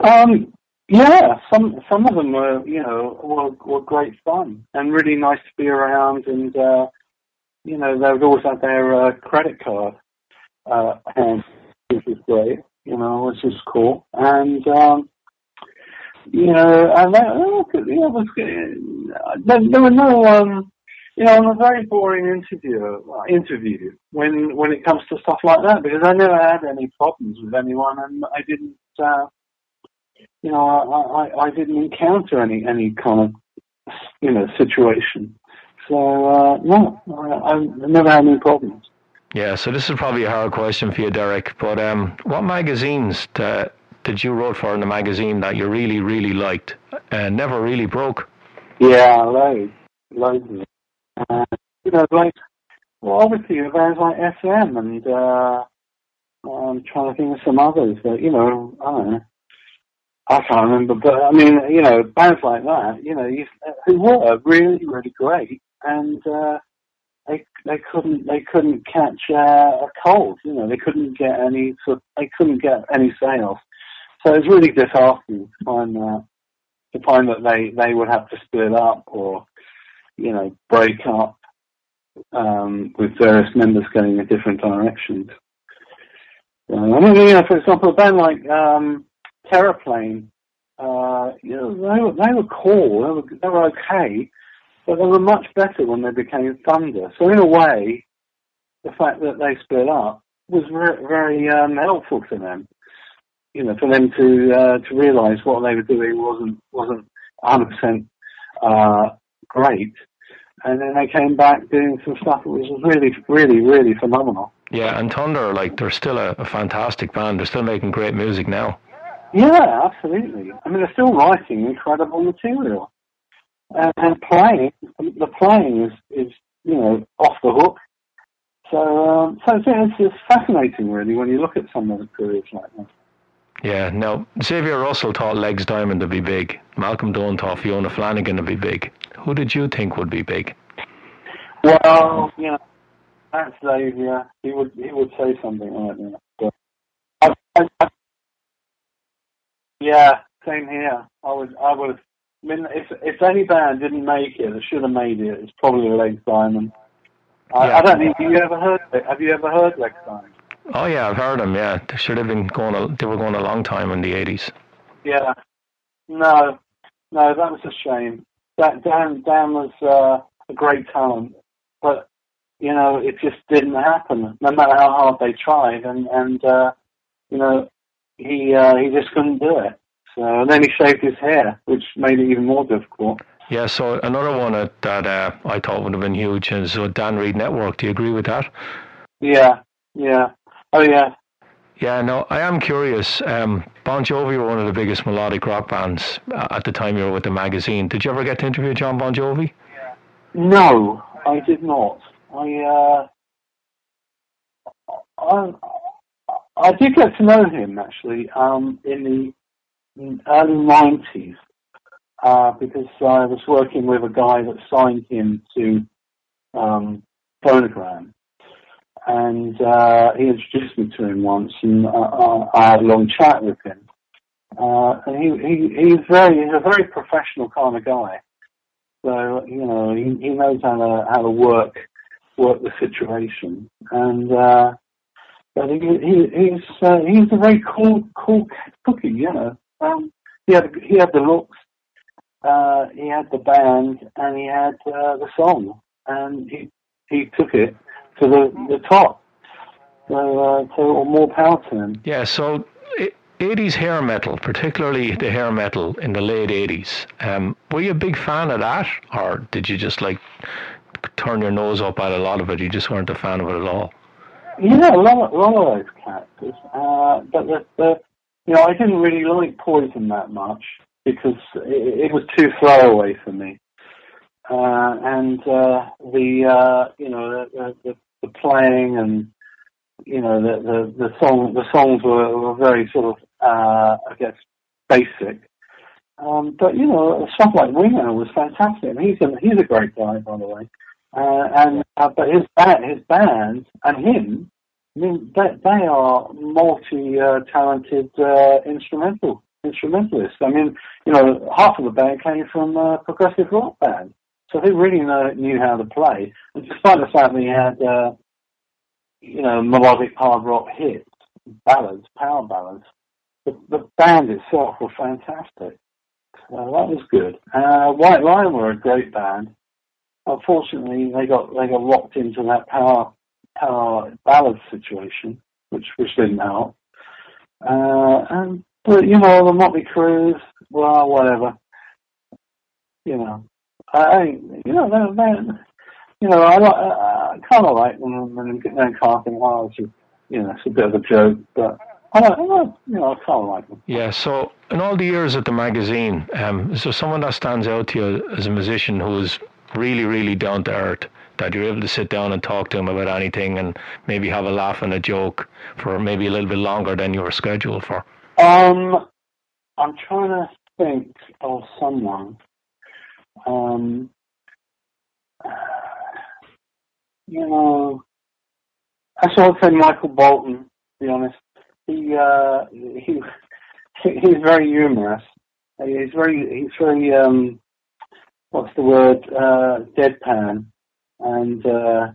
Um, yeah, some some of them were, you know, were, were great fun and really nice to be around, and uh, you know, they would always have their uh, credit card, uh, and which was great, you know, which was cool, and um, you know, and that, oh, yeah, it was. There, there were no, um, you know, I'm a very boring interviewer. uh, Interview when when it comes to stuff like that because I never had any problems with anyone, and I didn't. Uh, you know, I, I, I didn't encounter any any kind of you know situation. So uh, no, I, I never had any problems. Yeah, so this is probably a hard question for you, Derek. But um, what magazines uh, did you wrote for in the magazine that you really, really liked and never really broke? Yeah, loads, loads of. Uh, you know, like well, obviously bands like FM and uh, I'm trying to think of some others, but you know, I don't know. I can't remember, but I mean, you know, bands like that, you know, you, who were really, really great, and uh, they they couldn't they couldn't catch uh, a cold. You know, they couldn't get any sort. They couldn't get any sales. So it's really disheartening to find that to find that they they would have to split up or you know break up um, with various members going in different directions. Uh, I mean, you know, for example, a band like um, Terraplane, uh, you know, they were, they were cool, they were, they were okay, but they were much better when they became Thunder. So in a way, the fact that they split up was very, very um, helpful to them. You know, for them to uh, to realise what they were doing wasn't wasn't 100 percent uh, great, and then they came back doing some stuff that was really, really, really phenomenal. Yeah, and Thunder, like they're still a, a fantastic band. They're still making great music now. Yeah, absolutely. I mean, they're still writing incredible material, and, and playing. The playing is, is you know off the hook. So, um, so it's, it's, it's fascinating, really, when you look at some of the careers like that. Yeah, now Xavier Russell thought Legs Diamond to be big. Malcolm Dome thought Fiona Flanagan to be big. Who did you think would be big? Well, you know, that's Xavier. He would he would say something like that. But I, I, yeah, same here. I would I would. have- I mean, if if any band didn't make it, that should have made it, it's probably Legs Diamond. I, Yeah. I don't think have you ever heard it. Have you ever heard Legs Diamond? Oh yeah, I've heard them. Yeah, they should have been going. A, they were going a long time in the eighties. Yeah. No, no, that was a shame. That Dan Dan was uh, a great talent, but you know it just didn't happen. No matter how hard they tried, and and uh, you know he uh, he just couldn't do it. So and then he shaved his hair, which made it even more difficult. Yeah, so another one that, that uh, I thought would have been huge is uh, Dan Reed Network. Do you agree with that? Yeah, yeah, oh yeah, Yeah, no, I am curious. Um, bon Jovi were one of the biggest melodic rock bands uh, at the time you were with the magazine. Did you ever get to interview Jon Bon Jovi? No, I did not. I uh, I I did get to know him actually um, in the early nineties uh, because I was working with a guy that signed him to um, Phonogram, and uh, he introduced me to him once, and I, I, I had a long chat with him. Uh, and he, he he's very he's a very professional kind of guy. So you know he, he knows how to how to work work the situation, and uh, but he, he he's uh, he's a very cool cool cookie, you know. Um, he had he had the looks, uh, he had the band, and he had uh, the song, and he he took it to the the top. So uh, so more power to him. Yeah, so 80s hair metal, particularly the hair metal in the late 80s. Um, were you a big fan of that, or did you just like turn your nose up at a lot of it? You just weren't a fan of it at all. Yeah, a lot, a lot of those characters. Uh, but the, the, you know, I didn't really like Poison that much because it, it was too throwaway for me. Uh, and uh, the, uh, you know, the, the, the playing and you know the the, the song the songs were, were very sort of uh, I guess basic. Um, but you know stuff like Reno was fantastic. He's a he's a great guy by the way. Uh, and uh, but his band, his band and him, I mean, they, they are multi-talented uh, instrumental instrumentalists. I mean, you know, half of the band came from uh, progressive rock band, so they really know, knew how to play. And despite the fact that he had, uh, you know, melodic hard rock hits, ballads, power ballads, the, the band itself was fantastic. So that was good. Uh, White Lion were a great band unfortunately, they got they got locked into that power power ballad situation, which which didn't help. Uh, and but you know the Motley Crues, well, whatever. You know, I, I you know they're, they're, you know I, I, I kind of like them think, oh, it's just, you know, it's a bit of a joke, but I, I you know I kind of like them. Yeah, so in all the years at the magazine, um, is there someone that stands out to you as a musician who is really, really down to earth? That you're able to sit down and talk to him about anything and maybe have a laugh and a joke for maybe a little bit longer than you were scheduled for? Um, I'm trying to think of someone. Um, you know, actually, I'd say Michael Bolton. To be honest, he uh, <laughs> he- he's very humorous. He's very he's very um, what's the word uh, deadpan, and uh,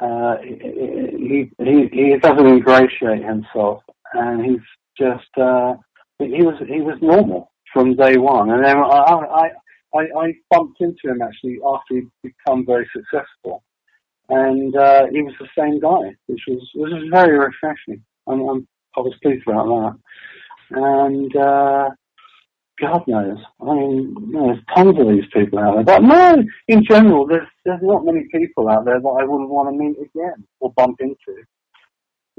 uh, he, he he doesn't ingratiate himself, and he's just uh, he was he was normal from day one, and then I I I, I bumped into him actually after he'd become very successful, and uh, he was the same guy, which was which was very refreshing. I'm, I'm I was pleased about that, and. God knows. I mean, there's tons of these people out there. But no, in general, there's there's not many people out there that I wouldn't want to meet again or bump into.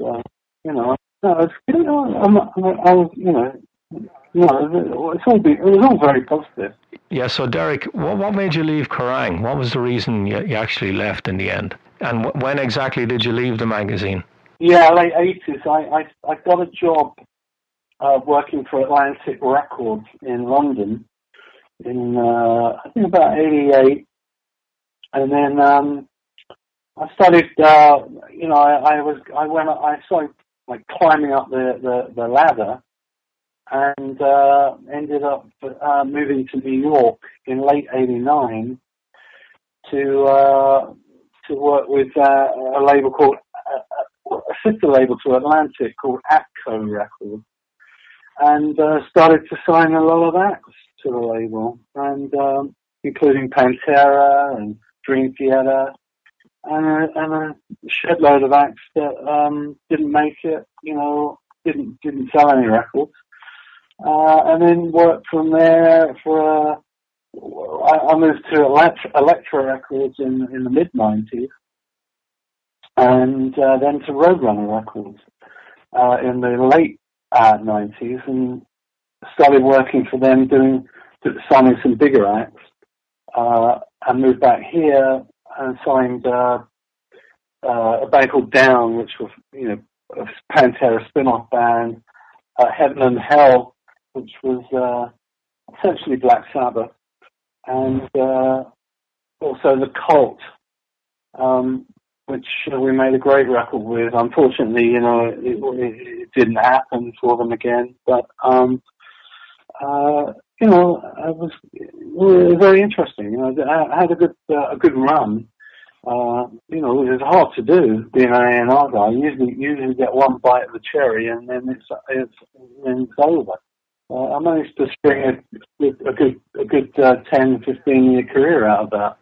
So, you know, no, it's, you know, I'm, I'm, I was, you know, no, it's all be, it was all very positive. Yeah, so Derek, what, what made you leave Kerrang? What was the reason you, you actually left in the end? And w- when exactly did you leave the magazine? Yeah, late eighties. I, I I got a job uh, working for Atlantic Records in London in uh, I think about '88, and then um, I started. Uh, you know, I, I was I went I started like climbing up the the, the ladder, and uh, ended up uh, moving to New York in late '89 to uh, to work with uh, a label called a sister label to Atlantic called Atco Records and uh, started to sign a lot of acts to the label, and um, including Pantera and Dream Theater, and a, and a shed of acts that um, didn't make it, you know, didn't didn't sell any records, uh, and then worked from there for. Uh, I, I moved to Elektra Records in in the mid '90s, and uh, then to Roadrunner Records uh, in the late uh, 90s and started working for them doing signing some bigger acts uh, and moved back here and signed uh, uh, a band called Down which was you know a Pantera spin-off band uh, Heaven and Hell which was uh, essentially Black Sabbath and uh, also The Cult. Um, which uh, we made a great record with. Unfortunately, you know, it, it, didn't happen for them again. But um, uh, you know, it was, it was very interesting. You know, I had a good uh, a good run. Uh, you know, it was hard to do being an A&R guy. You usually usually get one bite of the cherry and then it's it's then it's over. Uh, I managed to string a, a good a good uh, 10, 15 year career out of that.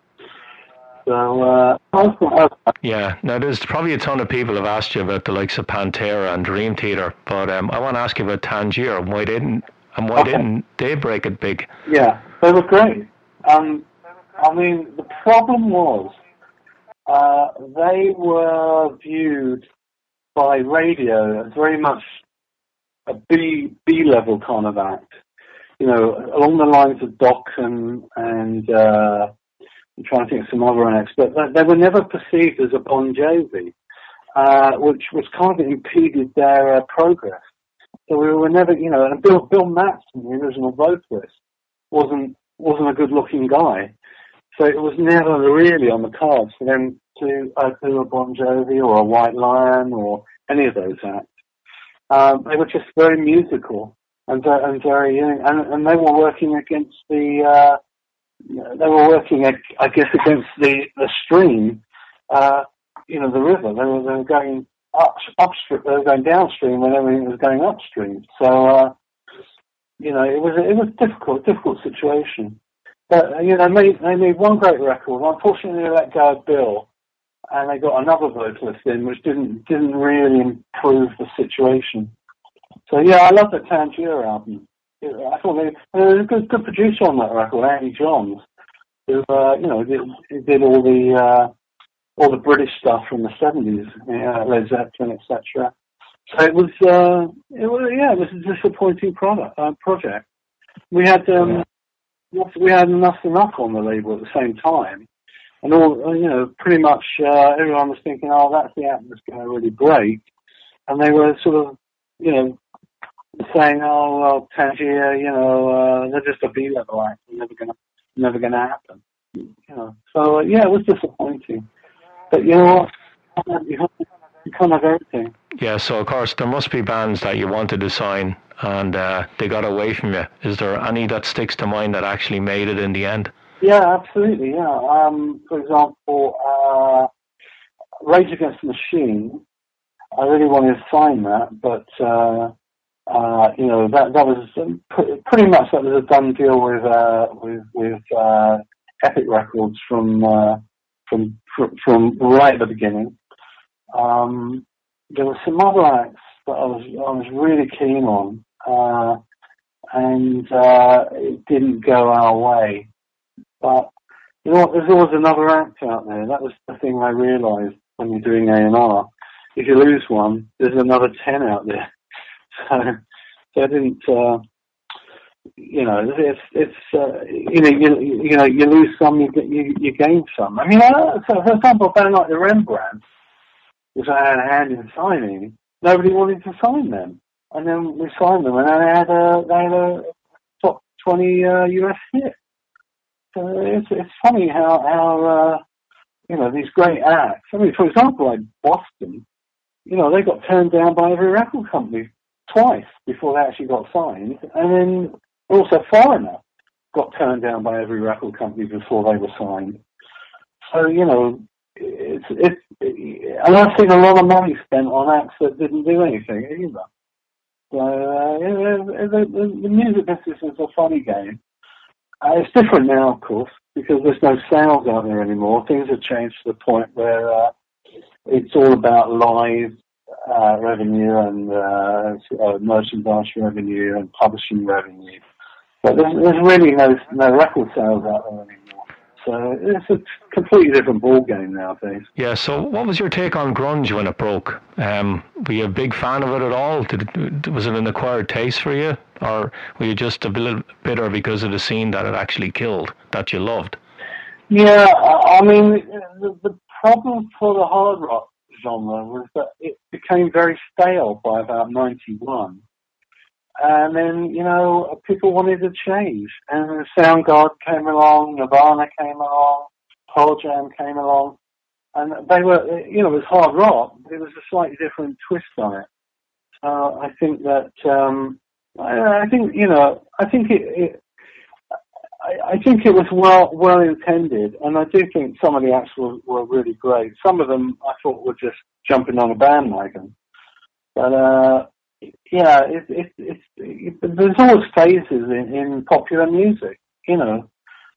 So, uh, yeah, now there's probably a ton of people have asked you about the likes of Pantera and Dream Theater, but um, I want to ask you about Tangier and why didn't and why Okay. didn't they break it big? Yeah, they were great. Um, I mean, the problem was uh, they were viewed by radio as very much a B B level kind of act. You know, along the lines of Dokken and uh, I'm trying to think of some other acts, but they, were never perceived as a Bon Jovi, uh, which which kind of impeded their uh, progress. So we were never, you know, and Bill Bill Mattson, the original vocalist, wasn't wasn't a good looking guy. So it was never really on the cards for them to uh, do a Bon Jovi or a White Lion or any of those acts. Um, they were just very musical and ve- and very and, and they were working against the uh, they were working I guess against the the stream, uh, you know, the river. They were, they were going up upstream. They were going downstream when everything was going upstream. So uh, you know, it was it was a difficult difficult situation. But uh, you know, they made, they made one great record. Unfortunately, they let go of Bill, and they got another vocalist in, which didn't didn't really improve the situation. So yeah, I love the Tangier album. Yeah, I thought they, there was a good, good producer on that record, Andy Johns, who uh, you know did, did all the uh, all the British stuff from the seventies, uh, Led Zeppelin, etc. So it was, uh, it was, yeah, it was a disappointing product uh, project. We had um, we had enough enough on the label at the same time, and all uh, you know, pretty much uh, everyone was thinking, oh, that's the that's going to really break, and they were sort of, you know, saying, oh, well, Tangier, you know, uh, they're just a B level act, never gonna, never gonna happen, you know. So uh, yeah, it was disappointing, but you know what, you have, you can't have everything. Yeah, so of course there must be bands that you wanted to sign and uh, they got away from you. Is there any that sticks to mind that actually made it in the end? Yeah, absolutely. Yeah. Um, for example, uh, Rage Against the Machine. I really wanted to sign that, but uh, uh, you know that that was pretty much that was a done deal with uh, with with uh, Epic Records from uh, from from from right at the beginning. Um, there were some other acts that I was I was really keen on, uh, and uh, it didn't go our way. But you know? There's always another act out there. That was the thing I realised when you're doing A and R. If you lose one, there's another ten out there. So, I didn't. Uh, you know, it's it's uh, you know you you know you lose some, you you, you gain some. I mean, so for example, a band like the Rembrandt, which I had a hand in signing, nobody wanted to sign them, and then we signed them, and they had a they had a top twenty uh, US hit. So it's it's funny how how uh, you know these great acts. I mean, for example, like Boston, you know, they got turned down by every record company twice before they actually got signed, and then also Foreigner got turned down by every record company before they were signed. So you know, it's it's and I've seen a lot of money spent on acts that didn't do anything either. So uh, the, the, the music business is a funny game. Uh, it's different now, of course, because there's no sales out there anymore. Things have changed to the point where uh, it's all about live uh, revenue and uh, uh, merchandise revenue and publishing revenue. But there's, there's really no no record sales out there anymore. So it's a completely different ball game nowadays. Yeah. So, what was your take on grunge when it broke? Um, were you a big fan of it at all? Did was it an acquired taste for you, or were you just a little bitter because of the scene that it actually killed that you loved? Yeah, I I mean, the, the problem for the hard rock genre was that it became very stale by about 91. And then, you know, people wanted to change. And Soundgarden came along, Nirvana came along, Pearl Jam came along. And they were, you know, it was hard rock, but it was a slightly different twist on it. So I think that, um, I, I think, you know, I think it, it I, think it was well well intended, and I do think some of the acts were, were really great. Some of them I thought were just jumping on a bandwagon, but uh, yeah, it, it, it's it, there's always phases in, in popular music, you know,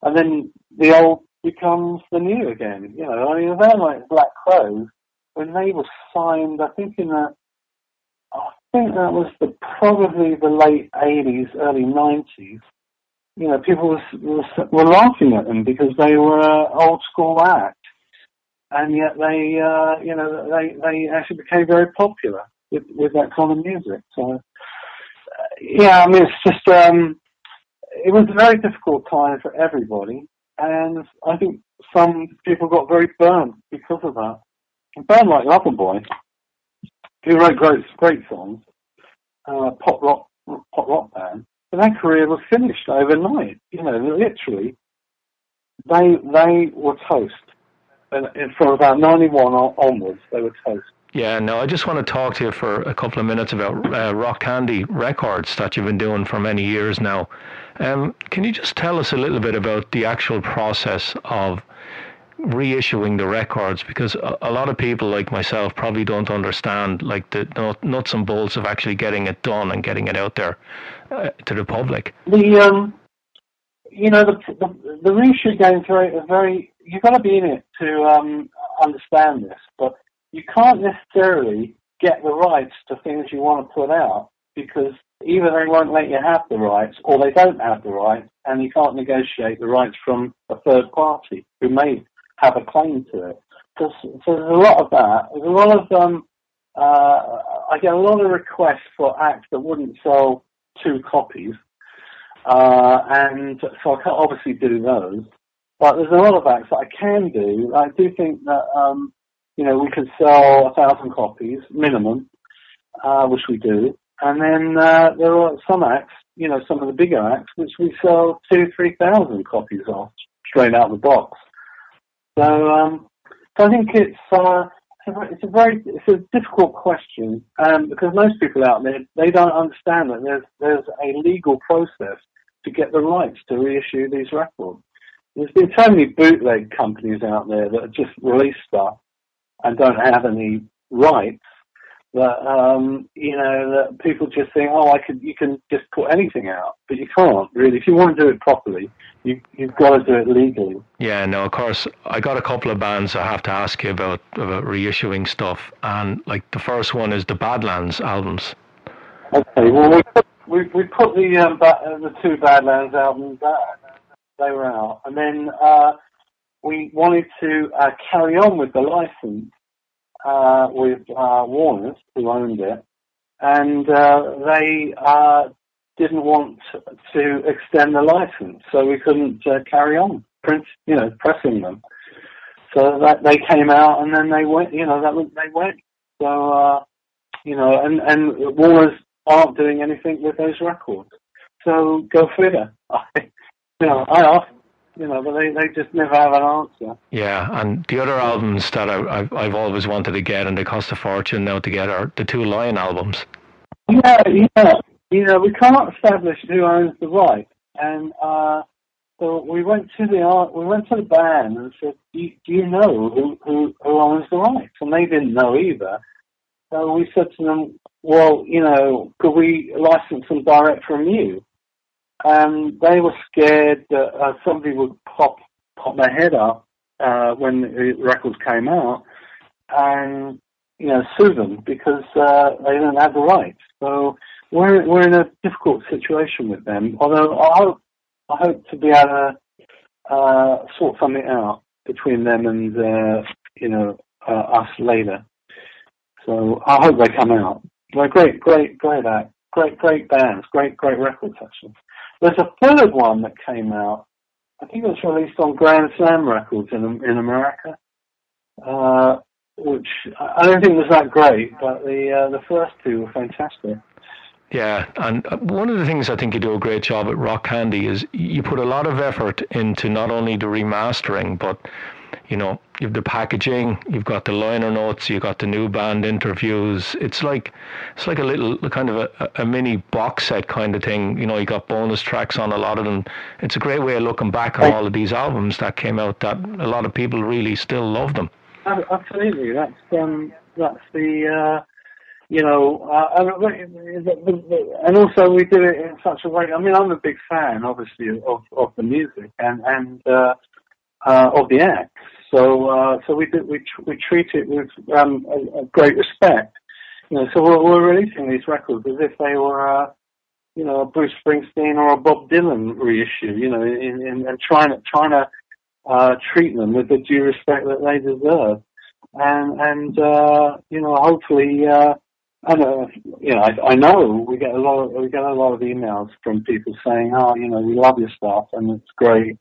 and then the old becomes the new again. You know, I mean, band like Black Crowes, when they were signed, I think in the I think that was the probably the late '80s, early '90s you know, people was, were laughing at them because they were an old school act, and yet they, uh, you know, they they actually became very popular with with that kind of music. So, uh, yeah, I mean, it's just um, it was a very difficult time for everybody, and I think some people got very burned because of that. Band like Loverboy, who wrote great great songs, uh, pop rock pop rock band their career was finished overnight. You know, literally, they they were toast. And, and from about 91 on, onwards, they were toast. Yeah, no, I just want to talk to you for a couple of minutes about uh, Rock Candy Records that you've been doing for many years now. Um, can you just tell us a little bit about the actual process of reissuing the records because a, a, lot of people like myself probably don't understand like the nuts and bolts of actually getting it done and getting it out there uh, to the public. The um, you know, the the, the reissue game's very very. You've got to be in it to um, understand this, but you can't necessarily get the rights to things you want to put out because either they won't let you have the rights or they don't have the rights and you can't negotiate the rights from a third party who may have a claim to it. So, there's a lot of that. There's a lot of um, uh, I get a lot of requests for acts that wouldn't sell two copies, uh, and so I can't obviously do those. But there's a lot of acts that I can do. I do think that um, you know we could sell a thousand copies minimum, uh, which we do, and then uh, there are some acts, you know, some of the bigger acts, which we sell two, three thousand copies of straight out of the box. So, um, so I think it's uh, it's a very it's a difficult question um, because most people out there they don't understand that there's there's a legal process to get the rights to reissue these records. There's been so many bootleg companies out there that just release stuff and don't have any rights that um, you know that people just think, oh, I could you can just put anything out, but you can't really. If you want to do it properly, you you've got to do it legally. Yeah, no, of course. I got a couple of bands I have to ask you about about reissuing stuff, and like the first one is the Badlands albums. Okay, well we put, we, we put the um, ba- uh, the two Badlands albums out. They were out, and then uh, we wanted to uh, carry on with the license uh, with uh, Warner's, who owned it, and uh, they uh, didn't want to extend the license, so we couldn't uh, carry on print, you know, pressing them. So that they came out, and then they went, you know, that was, they went. So you know, and and Warner's aren't doing anything with those records. So go figure. <laughs> you know, I asked you know, but they, they just never have an answer. Yeah, and the other albums that I, I've, I've always wanted to get and they cost a fortune now to get are the two Lion albums. Yeah, yeah. You know, we can't establish who owns the right, and uh, so we went to the art, we went to the band and said, do you, "Do you know who, who who owns the rights?" And they didn't know either. So we said to them, "Well, you know, could we license them direct from you?" And they were scared that uh, somebody would pop pop their head up uh, when the records came out and you know sue them because uh, they didn't have the rights. So we're we're in a difficult situation with them. Although I hope I hope to be able to uh, sort something out between them and uh, you know uh, us later. So I hope they come out. They're great, great, great act, great, great bands, great, great records actually. There's a third one that came out. I think it was released on Grand Slam Records in in America, uh, which I don't think was that great, but the uh, the first two were fantastic. Yeah, and uh, one of the things I think you do a great job at Rock Candy is you put a lot of effort into not only the remastering, but you know, you've the packaging, you've got the liner notes, you've got the new band interviews. It's like it's like a little kind of a, a mini box set kind of thing. You know, you got bonus tracks on a lot of them. It's a great way of looking back on all of these albums that came out that a lot of people really still love them. Absolutely, that's um, that's the uh, you know, uh, and also we did it in such a way. I mean, I'm a big fan, obviously, of of the music and and uh, uh, of the acts. So uh, so we we we treat it with um, a, a great respect. You know, so we're, we're releasing these records as if they were, uh, you know, a Bruce Springsteen or a Bob Dylan reissue. You know, and trying to trying to uh, treat them with the due respect that they deserve. And and uh, you know, hopefully. Uh, I know, you know, I, I know we get a lot of we get a lot of emails from people saying, "Oh, you know, we love your stuff and it's great,"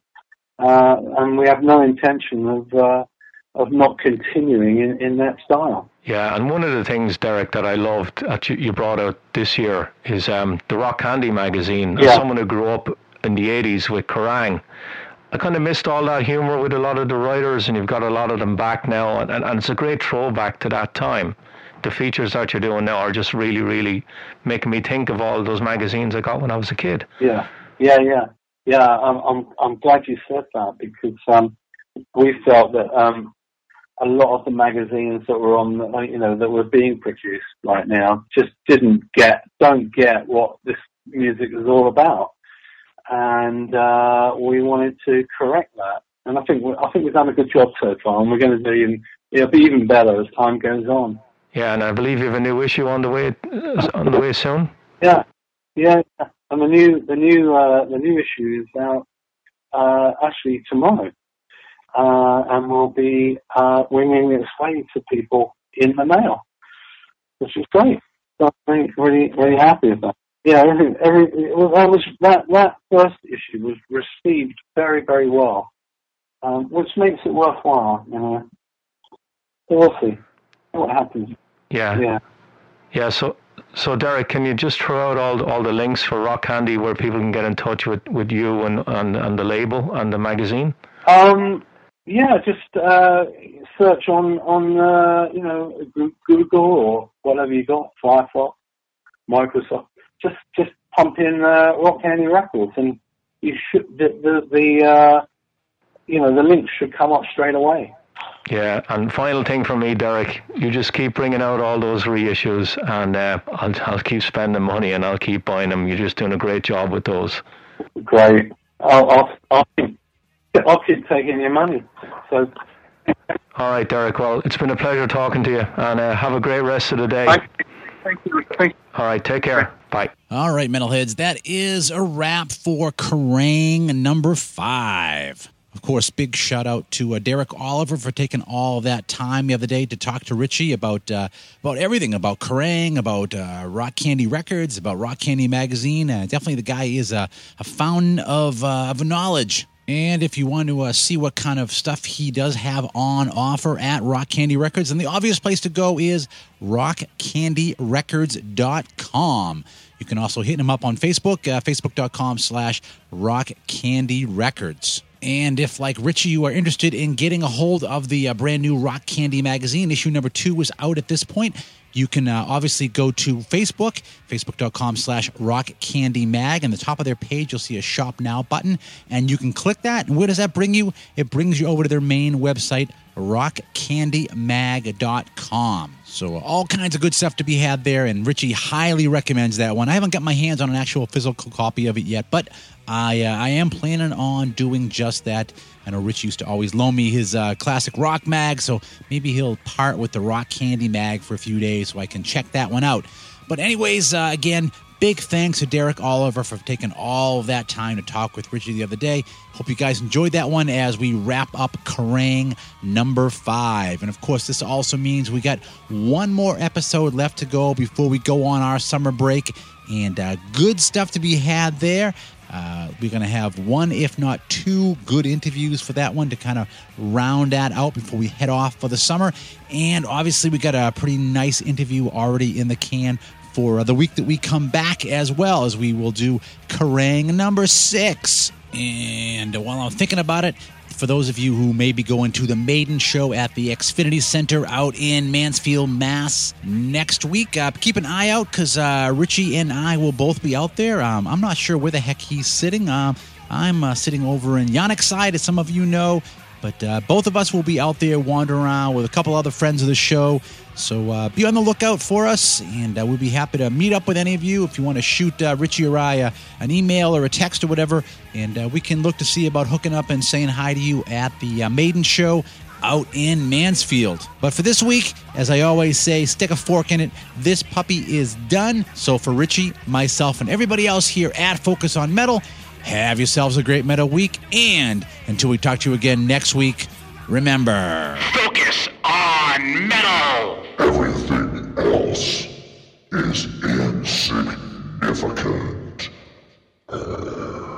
uh, and we have no intention of uh, of not continuing in, in that style. Yeah, and one of the things, Derek, that I loved that you, brought out this year is um, the Rock Candy magazine. Yeah. As someone who grew up in the 80s with Kerrang, I kind of missed all that humour with a lot of the writers, and you've got a lot of them back now, and, and, and it's a great throwback to that time. The features that you're doing now are just really, really making me think of all those magazines I got when I was a kid. Yeah, yeah, yeah, yeah. I'm I'm I'm glad you said that because um, we felt that um, a lot of the magazines that were on, uh, you know, that were being produced right now just didn't get, don't get what this music is all about, and uh, we wanted to correct that. And I think we, I think we've done a good job so far, and we're going to do even, it'll be even better as time goes on. Yeah, and I believe you have a new issue on the way on the way soon. Yeah, yeah. And the new the new uh, the new issue is out uh, actually tomorrow, uh, and will be uh, winging its way to people in the mail, which is great. So I'm really really, happy with that. Yeah, every, every that was that that first issue was received very very well, um, which makes it worthwhile. You know, so we'll see what happens. Yeah, Yeah. yeah. So, so Derek, can you just throw out all all the links for Rock Candy where people can get in touch with, with you and, and and the label and the magazine? Um, yeah, just uh, search on on uh, you know Google or whatever you got, Firefox, Microsoft. Just just pump in uh, Rock Candy Records, and you should the the, the uh, you know the links should come up straight away. Yeah, and final thing from me, Derek, you just keep bringing out all those reissues, and uh, I'll, I'll keep spending money and I'll keep buying them. You're just doing a great job with those. Great. I'll I'll, I'll, keep, I'll keep taking your money. So All right, Derek. Well, it's been a pleasure talking to you, and uh, have a great rest of the day. thank you. Thank you. Thank you. All right, take care. Bye. All right, metalheads, that is a wrap for Kerrang number five. Of course, big shout out to uh, Derek Oliver for taking all that time the other day to talk to Richie about uh, about everything about Kerrang, about uh, Rock Candy Records, about Rock Candy Magazine. Definitely, the guy is a, a fountain of of, uh, of knowledge. And if you want to uh, see what kind of stuff he does have on offer at Rock Candy Records, then the obvious place to go is rockcandyrecords.com. You can also hit him up on Facebook, uh, facebook.com slash rockcandyrecords. And if, like Richie, you are interested in getting a hold of the uh, brand new Rock Candy magazine, issue number two is out at this point. You can uh, obviously go to Facebook, facebook.com slash rockcandymag. And the top of their page, you'll see a shop now button. And you can click that. And where does that bring you? It brings you over to their main website, rockcandymag.com. So all kinds of good stuff to be had there, and Richie highly recommends that one. I haven't got my hands on an actual physical copy of it yet, but I uh, I am planning on doing just that. I know Rich used to always loan me his uh, classic rock mag, so maybe he'll part with the rock candy mag for a few days so I can check that one out. But anyways, uh, again, big thanks to Derek Oliver for taking all of that time to talk with Richie the other day. Hope you guys enjoyed that one as we wrap up Kerrang number five. And of course, this also means we got one more episode left to go before we go on our summer break. And uh, good stuff to be had there. Uh, we're going to have one, if not two, good interviews for that one to kind of round that out before we head off for the summer. And obviously, we got a pretty nice interview already in the can for the week that we come back, as well as we will do Kerrang number six. And while I'm thinking about it, for those of you who may be going to the Maiden show at the Xfinity Center out in Mansfield, Mass. next week, uh, keep an eye out because uh, Richie and I will both be out there. Um, I'm not sure where the heck he's sitting. Um, I'm uh, sitting over in Yannick's side, as some of you know. But uh, both of us will be out there wandering around with a couple other friends of the show. So uh, be on the lookout for us, and uh, we'll be happy to meet up with any of you if you want to shoot uh, Richie or I uh, an email or a text or whatever, and uh, we can look to see about hooking up and saying hi to you at the uh, Maiden Show out in Mansfield. But for this week, as I always say, stick a fork in it. This puppy is done. So for Richie, myself, and everybody else here at Focus on Metal, have yourselves a great metal week. And until we talk to you again next week, remember. Focus on metal. Everything else is insignificant. You're